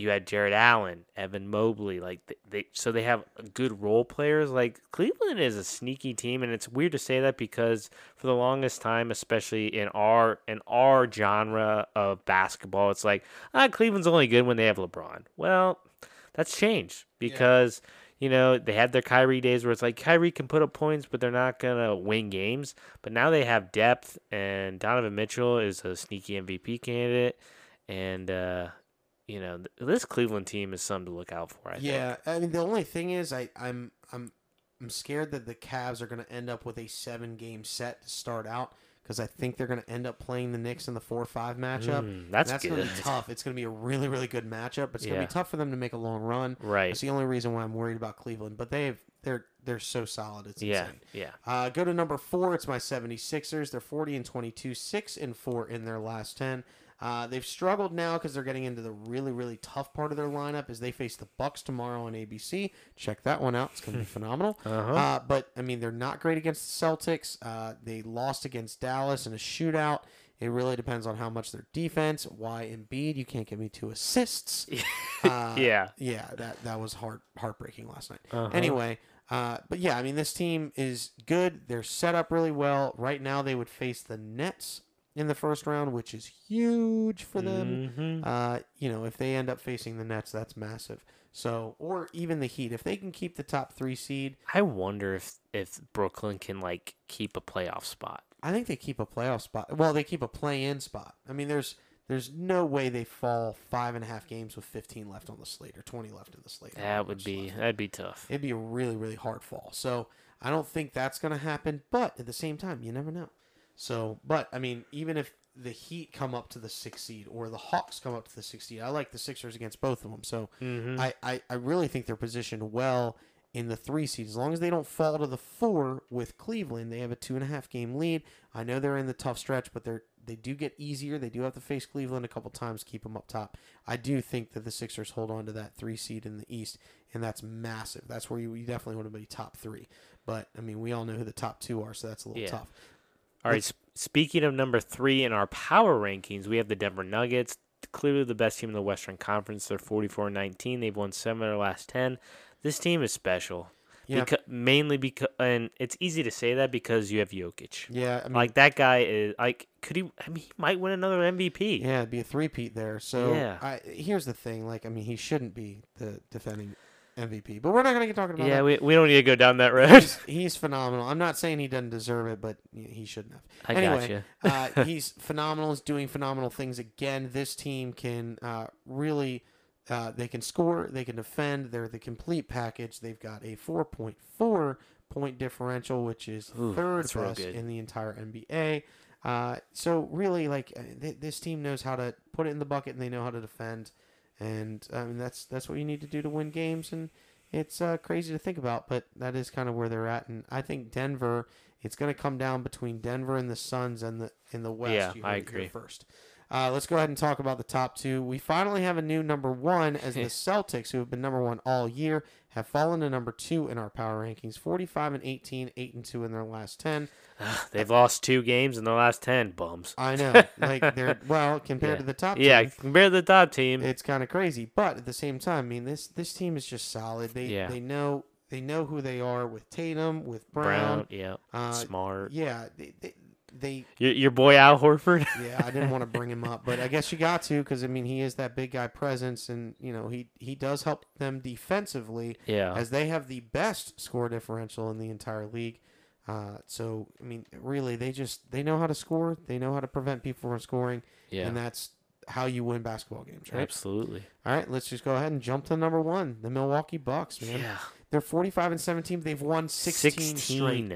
You had Jarrett Allen, Evan Mobley, like they, they so they have good role players. Like Cleveland is a sneaky team, and it's weird to say that because for the longest time, especially in our in our genre of basketball, it's like ah, Cleveland's only good when they have LeBron. Well, that's changed because. You know, they had their Kyrie days where it's like Kyrie can put up points, but they're not going to win games. But now they have depth, and Donovan Mitchell is a sneaky MVP candidate. And, uh, you know, this Cleveland team is something to look out for. I yeah, I mean the only thing is I I'm I'm I'm scared that the Cavs are going to end up with a seven game set to start out because I think they're going to end up playing the Knicks in the four five matchup. Mm, And that's that's going to be tough. It's going to be a really really good matchup, but it's going to be tough for them to make a long run. Right. That's the only reason why I'm worried about Cleveland. But they've they're they're so solid. It's Yeah. insane. Yeah. Uh, go to number four. It's my 76ers. They're 40 and 22, 6 and 4 in their last 10. Uh, they've struggled now because they're getting into the really, really tough part of their lineup as they face the Bucks tomorrow on ABC. Check that one out; it's going to be phenomenal. Uh-huh. Uh, but I mean, they're not great against the Celtics. Uh, they lost against Dallas in a shootout. It really depends on how much their defense. Why Embiid? You can't give me two assists. Uh, yeah. yeah, that that was heart heartbreaking last night. Uh-huh. Anyway, uh, but yeah, I mean this team is good. They're set up really well. Right now, they would face the Nets in the first round, which is huge for them. Mhm. Uh, you know, if they end up facing the Nets, that's massive. So, or even the Heat, if they can keep the top three seed, I wonder if if Brooklyn can like keep a playoff spot. I think they keep a playoff spot. Well, they keep a play-in spot. I mean, there's there's no way they fall five and a half games with 15 left on the slate or 20 left in the slate. I don't know That would be left. that'd be tough. It'd be a really, really hard fall. So I don't think that's going to happen. But at the same time, you never know. So, but I mean, even if the Heat come up to the sixth seed or the Hawks come up to the sixth seed, I like the Sixers against both of them. So Mhm. I, I, I really think they're positioned well in the three seed. As long as they don't fall to the four with Cleveland, they have a two and a half game lead. I know they're in the tough stretch, but they're they do get easier. They do have to face Cleveland a couple times, keep them up top. I do think that the Sixers hold on to that three seed in the East, and that's massive. That's where you, you definitely want to be top three. But I mean, we all know who the top two are, so that's a little Yeah. tough. All right. sp- Speaking of number three in our power rankings, we have the Denver Nuggets, clearly the best team in the Western Conference. They're 44 19. They've won seven of their last 10. This team is special. Yeah. Mainly because, and it's easy to say that because you have Jokic. Yeah, I mean, Like that guy is like, could he? I mean, he might win another MVP. yeah, it'd be a three-peat there. So Yeah. I, here's the thing: like, I mean, he shouldn't be the defending MVP, but we're not going to get talking about that. Yeah, we, we don't need to go down that road. he's, he's phenomenal. I'm not saying he doesn't deserve it, but he shouldn't have. I anyway, gotcha. uh, he's phenomenal. He's doing phenomenal things again. This team can uh, really, uh, they can score, they can defend. They're the complete package. They've got a 4.4 point differential, which is Ooh, third best in the entire NBA. Uh, so really, like uh, th- this team knows how to put it in the bucket, and they know how to defend. And I mean, that's that's what you need to do to win games. And it's uh, crazy to think about, but that is kind of where they're at. And I think Denver, it's going to come down between Denver and the Suns and the in the West. Yeah, You I heard it here agree. First, uh, let's go ahead and talk about the top two. We finally have a new number one as the Celtics, who have been number one all year, have fallen to number two in our power rankings. Forty-five and 18, 8 and two in their last ten. They've lost two games in the last 10. Bums. I know, like they're well compared Yeah. to the top. Team. Yeah, team, compared to the top team. it's kind of crazy. But at the same time, I mean this this team is just solid. They Yeah. they know they know who they are with Tatum, with Brown, Brown. yeah. Uh, Smart. yeah, they, they, they Your, your boy Al Horford. yeah, I didn't want to bring him up, but I guess you got to because I mean he is that big guy presence, and you know he he does help them defensively yeah. as they have the best score differential in the entire league. Uh, so I mean, really, they just they know how to score. They know how to prevent people from scoring, yeah. and that's how you win basketball games, right? Absolutely. All right, let's just go ahead and jump to number one, the Milwaukee Bucks, man. Yeah. They're 45 and 17. They've won 16, straight.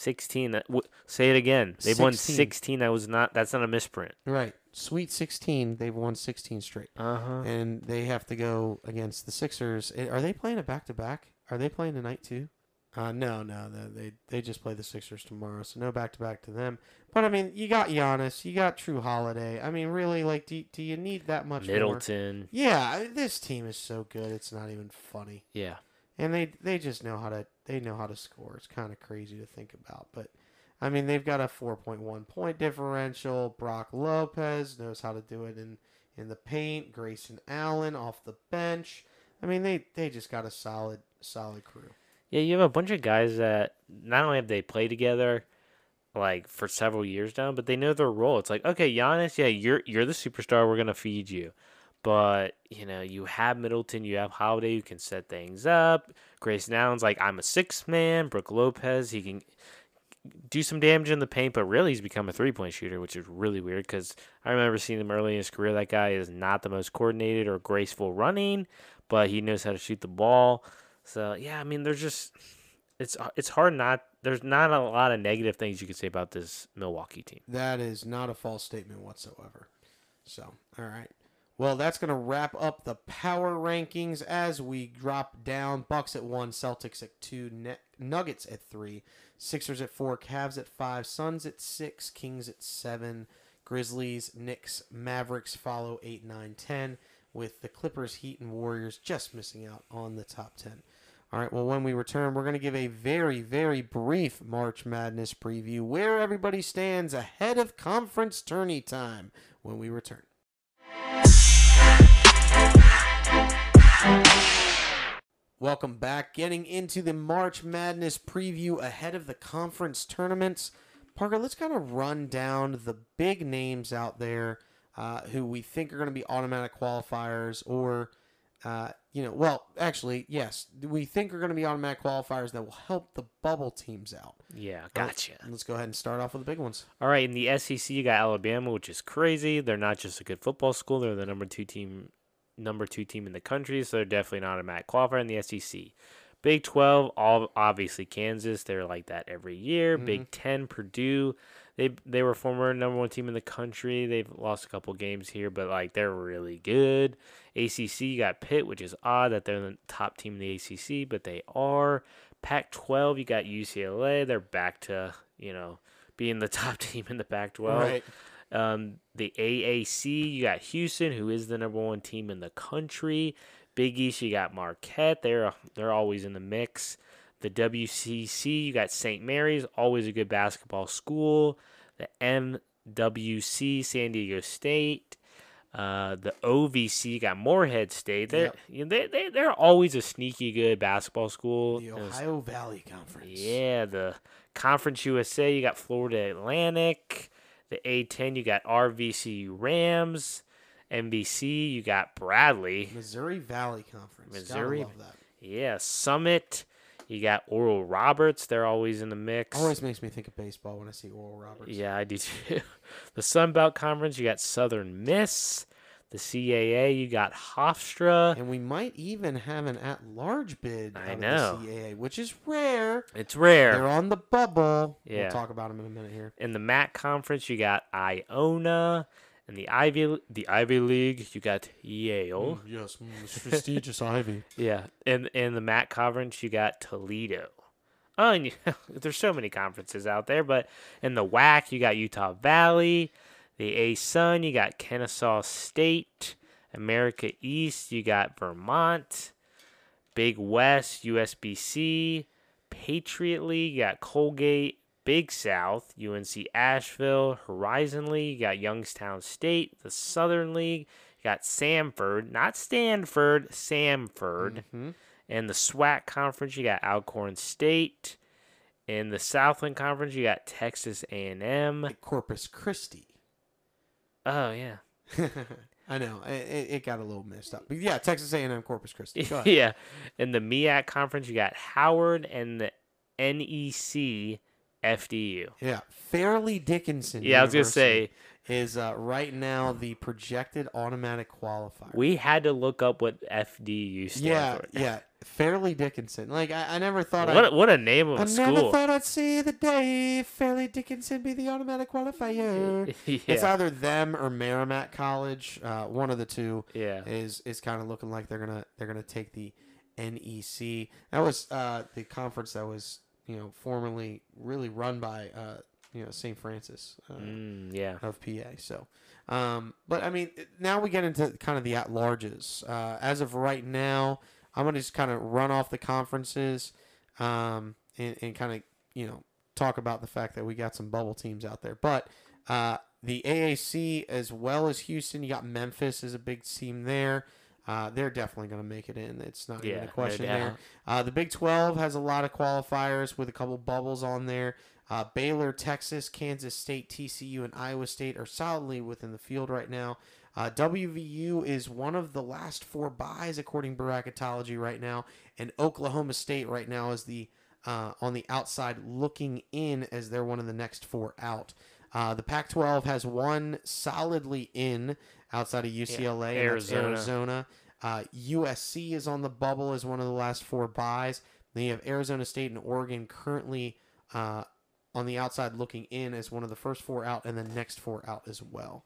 16. 16. That- w- Say it again. They've won 16. 16. That was not. That's not a misprint. Right. Sweet 16. They've won 16 straight. Uh huh. And they have to go against the Sixers. Eh, Are they playing a back to back? Are they playing tonight too? Uh, no, no, they they just play the Sixers tomorrow, so no back to back to them. But I mean, you got Giannis, you got Jrue Holiday. I mean, really, like, do do you need that much more? Middleton. Yeah, this team is so good, it's not even funny. Yeah. And they they just know how to they know how to score. It's kind of crazy to think about, but I mean they've got a 4.1 point differential. Brook Lopez knows how to do it in in the paint. Grayson Allen off the bench. I mean, they they just got a solid solid crew. Yeah, you have a bunch of guys that not only have they played together like for several years now, but they know their role. It's like, okay, Giannis, yeah, you're you're the superstar. We're gonna feed you, but you know you have Middleton, you have Holiday, you can set things up. Grayson Allen's like, I'm a six man. Brook Lopez, he can do some damage in the paint, but really he's become a three point shooter, which is really weird because I remember seeing him early in his career. That guy is not the most coordinated or graceful running, but he knows how to shoot the ball. So yeah, I mean, there's just it's it's hard not there's not a lot of negative things you could say about this Milwaukee team. That is not a false statement whatsoever. So, all right. Well, that's going to wrap up the power rankings as we drop down. Bucks at one, Celtics at two, Nuggets at three, Sixers at four, Cavs at five, Suns at six, Kings at seven, Grizzlies, Knicks, Mavericks follow eight, nine, ten, with the Clippers, Heat, and Warriors just missing out on the top ten. All right, well, when we return, we're going to give a very, very brief March Madness preview where everybody stands ahead of conference tourney time when we return. Welcome back. Getting into the March Madness preview ahead of the conference tournaments. Parker, let's kind of run down the big names out there uh, who we think are going to be automatic qualifiers or uh, you know, well, actually, yes, we think are going to be automatic qualifiers that will help the bubble teams out. Yeah, gotcha. Right, let's go ahead and start off with the big ones. All right, in the SEC, you got Alabama, which is crazy. They're not just a good football school; they're the number two team, number two team in the country, so they're definitely not a automatic qualifier in the SEC. Big Twelve, all obviously Kansas. They're like that every year. Mm-hmm. Big Ten, Purdue. They they were former number one team in the country. They've lost a couple games here, but like they're really good. ACC you got Pitt, which is odd that they're the top team in the ACC, but they are. Pac-12 you got UCLA. They're back to you know being the top team in the Pac-12. Right. Um, the AAC you got Houston, who is the number one team in the country. Big East you got Marquette. They're they're always in the mix. The WCC, you got St. Mary's, always a good basketball school. The MWC, San Diego State. Uh, the OVC got Morehead State. They're yep. you know, they they they're always a sneaky good basketball school. The Ohio Valley Conference. Yeah, the Conference USA. You got Florida Atlantic. The A10. You got RVC Rams. NBC. You got Bradley. Missouri Valley Conference. Missouri. Yeah, Summit. You got Oral Roberts. They're always in the mix. Always makes me think of baseball when I see Oral Roberts. Yeah, I do too. the Sun Belt Conference, you got Southern Miss. The CAA, you got Hofstra. And we might even have an at large bid I know. the CAA, which is rare. It's rare. They're on the bubble. Yeah. We'll talk about them in a minute here. In the MAC conference, you got Iona. In the Ivy, the Ivy League, you got Yale. Mm, yes, mm, prestigious Ivy. Yeah, and in the MAC conference, you got Toledo. Oh, and you, there's so many conferences out there, but in the WAC, you got Utah Valley. The A Sun, you got Kennesaw State. America East, you got Vermont. Big West, USBC. Patriot League, you got Colgate Big South, UNC Asheville, Horizon League, you got Youngstown State, the Southern League, you got Samford, not Stanford, Samford. Mm-hmm. And the SWAC conference, you got Alcorn State. In the Southland Conference, you got Texas A&M, Corpus Christi. Oh yeah, I know it, it, got a little messed up, but yeah, Texas A&M, Corpus Christi. yeah, in the MEAC Conference, you got Howard and the NEC FDU. Yeah, Fairleigh Dickinson. Yeah, University I was gonna say is uh, right now the projected automatic qualifier. We had to look up what FDU stands yeah, for. Yeah, Fairleigh Dickinson. Like I, I never thought. What I'd, what a name of I a school. I never thought I'd see the day Fairleigh Dickinson be the automatic qualifier. yeah. It's either them or Merrimack College. Uh, one of the two. Yeah. Is is kind of looking like they're gonna they're gonna take the NEC. That was uh, the conference that was you know, formerly really run by, uh, you know, St. Francis uh, mm, yeah. of PA. So, um, but I mean, now we get into kind of the at larges. Uh, as of right now, I'm going to just kind of run off the conferences um, and, and kind of, you know, talk about the fact that we got some bubble teams out there. But uh, the AAC as well as Houston. You got Memphis is a big team there. Uh, they're definitely going to make it in. It's not Yeah, even a no question there. Uh, the Big 12 has a lot of qualifiers with a couple bubbles on there. Uh, Baylor, Texas, Kansas State, TCU, and Iowa State are solidly within the field right now. Uh, WVU is one of the last four byes according to bracketology right now, and Oklahoma State right now is the uh, on the outside looking in as they're one of the next four out. Uh, the Pac-12 has one solidly in outside of UCLA, and that's Arizona. Arizona. Uh, USC is on the bubble as one of the last four byes. Then you have Arizona State and Oregon currently uh, on the outside looking in as one of the first four out, and the next four out as well.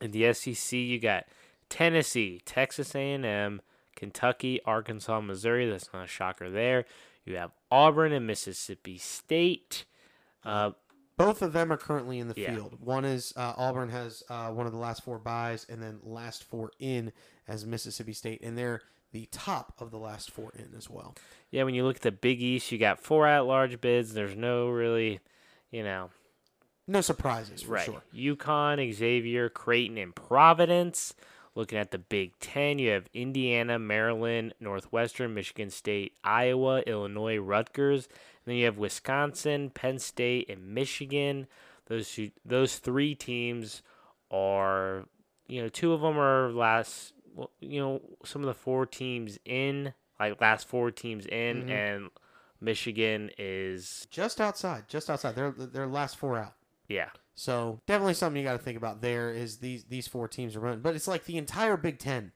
In the SEC, you got Tennessee, Texas A&M, Kentucky, Arkansas, Missouri. That's not a shocker there. You have Auburn and Mississippi State. Uh, Both of them are currently in the Yeah. field. One is uh, Auburn has uh, one of the last four byes, and then last four in as Mississippi State, and they're the top of the last four in as well. yeah, when you look at the Big East, you got four at-large bids. There's no really, you know, No surprises for right. sure. UConn, Xavier, Creighton, and Providence. Looking at the Big Ten, you have Indiana, Maryland, Northwestern, Michigan State, Iowa, Illinois, Rutgers. And then you have Wisconsin, Penn State, and Michigan. Those two, those three teams are, you know, two of them are last, you know, some of the four teams in, like last four teams in, Mhm. and Michigan is, Just outside, just outside. They're they're last four out. yeah, So definitely something you got to think about. There is these these four teams are running, but it's like the entire Big Ten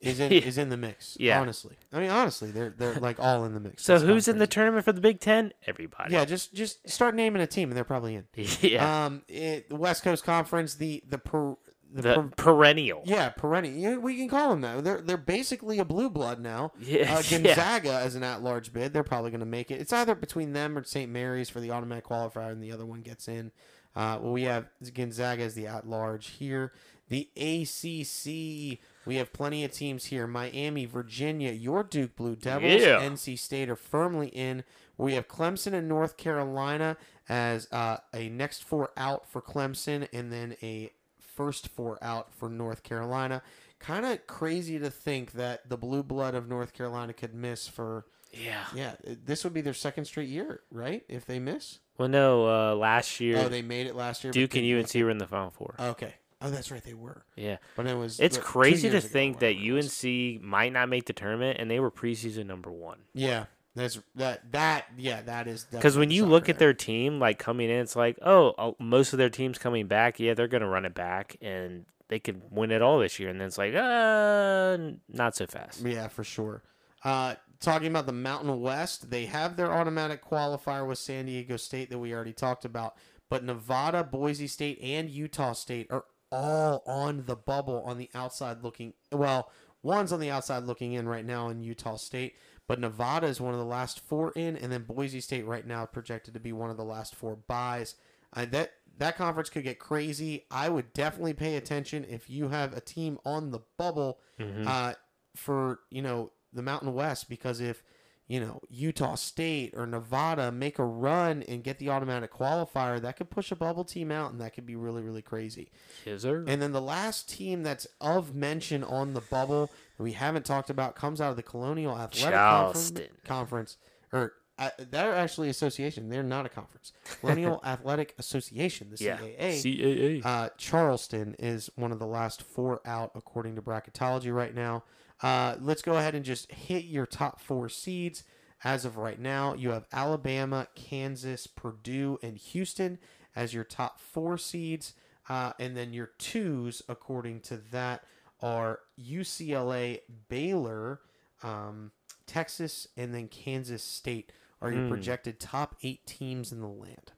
is in Yeah. is in the mix. Yeah. honestly, I mean honestly, they're they're like all in the mix. So kinda who's in the tournament for the Big Ten? Everybody. Yeah, just just start naming a team and they're probably in. yeah. Um, it, the West Coast Conference, the the per, the, per- perennial. yeah perennial. Yeah, we can call them that. They're they're basically a blue blood now. Yeah. Uh, yeah. Gonzaga as an at-large bid, they're probably going to make it. It's either between them or St. Mary's for the automatic qualifier, and the other one gets in. Uh, well, we have Gonzaga as the at-large here. The ACC, we have plenty of teams here. Miami, Virginia, your Duke Blue Devils, Yeah. NC State are firmly in. We have Clemson and North Carolina as uh, a next four out for Clemson, and then a first four out for North Carolina. Kind of crazy to think that the blue blood of North Carolina could miss for Yeah. yeah. This would be their second straight year, right? If they miss. Well, no. Uh, last year, Oh, they made it last year. Duke and UNC were in the Final Four. Okay. Oh, that's right. They were. yeah. But it was. It's crazy to think that whatever it was. UNC might not make the tournament, and they were preseason number one. Yeah. That's that. That. Yeah. That is. Because when you look at their team, like coming in, it's like, oh, uh, most of their teams coming back, yeah, they're gonna run it back, and they could win it all this year. And then it's like, uh, not so fast. Yeah, for sure. Uh, talking about the Mountain West, they have their automatic qualifier with San Diego State that we already talked about, but Nevada, Boise State, and Utah State are all on the bubble on the outside looking. Well, one's on the outside looking in right now in Utah State, but Nevada is one of the last four in, and then Boise State right now projected to be one of the last four byes. Uh, that that conference could get crazy. I would definitely pay attention if you have a team on the bubble Mhm. uh, for you know the Mountain West because if you know Utah State or Nevada make a run and get the automatic qualifier, that could push a bubble team out, and that could be really really crazy. Yes, sir. And then the last team that's of mention on the bubble we haven't talked about comes out of the Colonial Athletic Conference, Charleston. Conference or. Uh, they're actually association. They're not a conference. Colonial Athletic Association, the yeah. CAA. CAA. Uh, Charleston is one of the last four out according to bracketology right now. Uh, let's go ahead and just hit your top four seeds. As of right now, you have Alabama, Kansas, Purdue, and Houston as your top four seeds. Uh, and then your twos, according to that, are UCLA, Baylor, um, Texas, and then Kansas State are your Hmm. projected top eight teams in the land.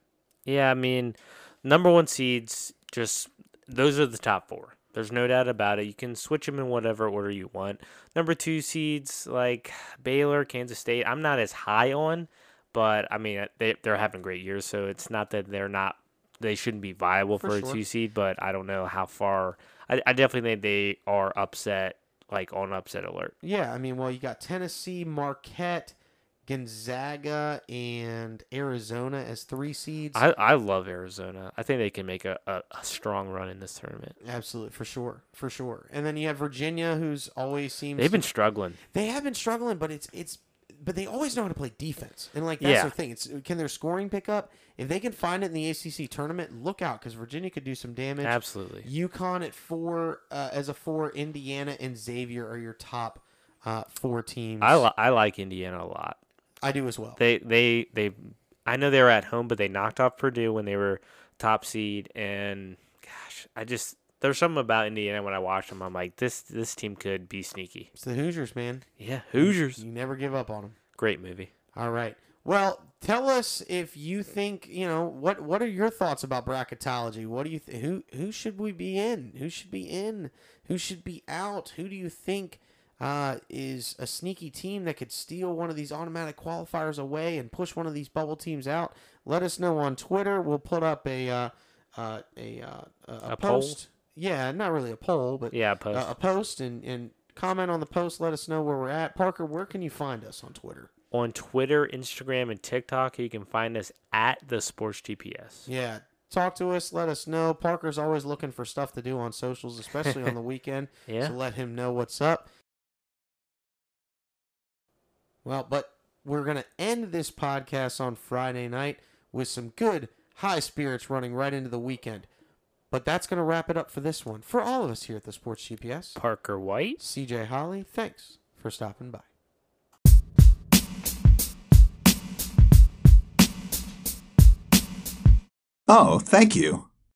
Yeah, I mean, number one seeds, just those are the top four. There's no doubt about it. You can switch them in whatever order you want. Number two seeds, like Baylor, Kansas State, I'm not as high on, but I mean, they, they're having great years, so it's not that they're not, they shouldn't be viable For for, sure. a two seed, but I don't know how far. I, I definitely think they are upset, like on upset alert. Yeah, I mean, well, you got Tennessee, Marquette, Gonzaga and Arizona as three seeds. I, I love Arizona. I think they can make a, a, a strong run in this tournament. Absolutely, for sure, for sure. And then you have Virginia, who's always seems They've been struggling. they have been struggling, but it's it's but they always know how to play defense, and like that's Yeah. their thing. It's can their scoring pick up? If they can find it in the ACC tournament, look out because Virginia could do some damage. Absolutely. UConn at four uh, as a four. Indiana and Xavier are your top uh, four teams. I, li- I like Indiana a lot. I do as well. They they they I know they were at home, but they knocked off Purdue when they were top seed. And gosh, I just there's something about Indiana when I watch them. I'm like this this team could be sneaky. It's the Hoosiers, man. Yeah, Hoosiers. You never give up on them. Great movie. All right. Well, tell us if you think you know what. What are your thoughts about bracketology? What do you th- who who should we be in? Who should be in? Who should be out? Who do you think uh, is a sneaky team that could steal one of these automatic qualifiers away and push one of these bubble teams out? Let us know on Twitter. We'll put up a uh, uh, a, uh, a A poll? post. Yeah, not really a poll, but Yeah, post. uh, a post and and comment on the post. Let us know where we're at. Parker, where can you find us on Twitter? on Twitter, Instagram, and TikTok. You can find us at the Sports GPS. Yeah. Talk to us. Let us know. Parker's always looking for stuff to do on socials, especially on the weekend. Yeah. So let him know what's up. Well, but we're going to end this podcast on Friday night with some good high spirits running right into the weekend. But that's going to wrap it up for this one. For all of us here at the Sports GPS, Parker White. CJ Holly, thanks for stopping by. Oh, thank you.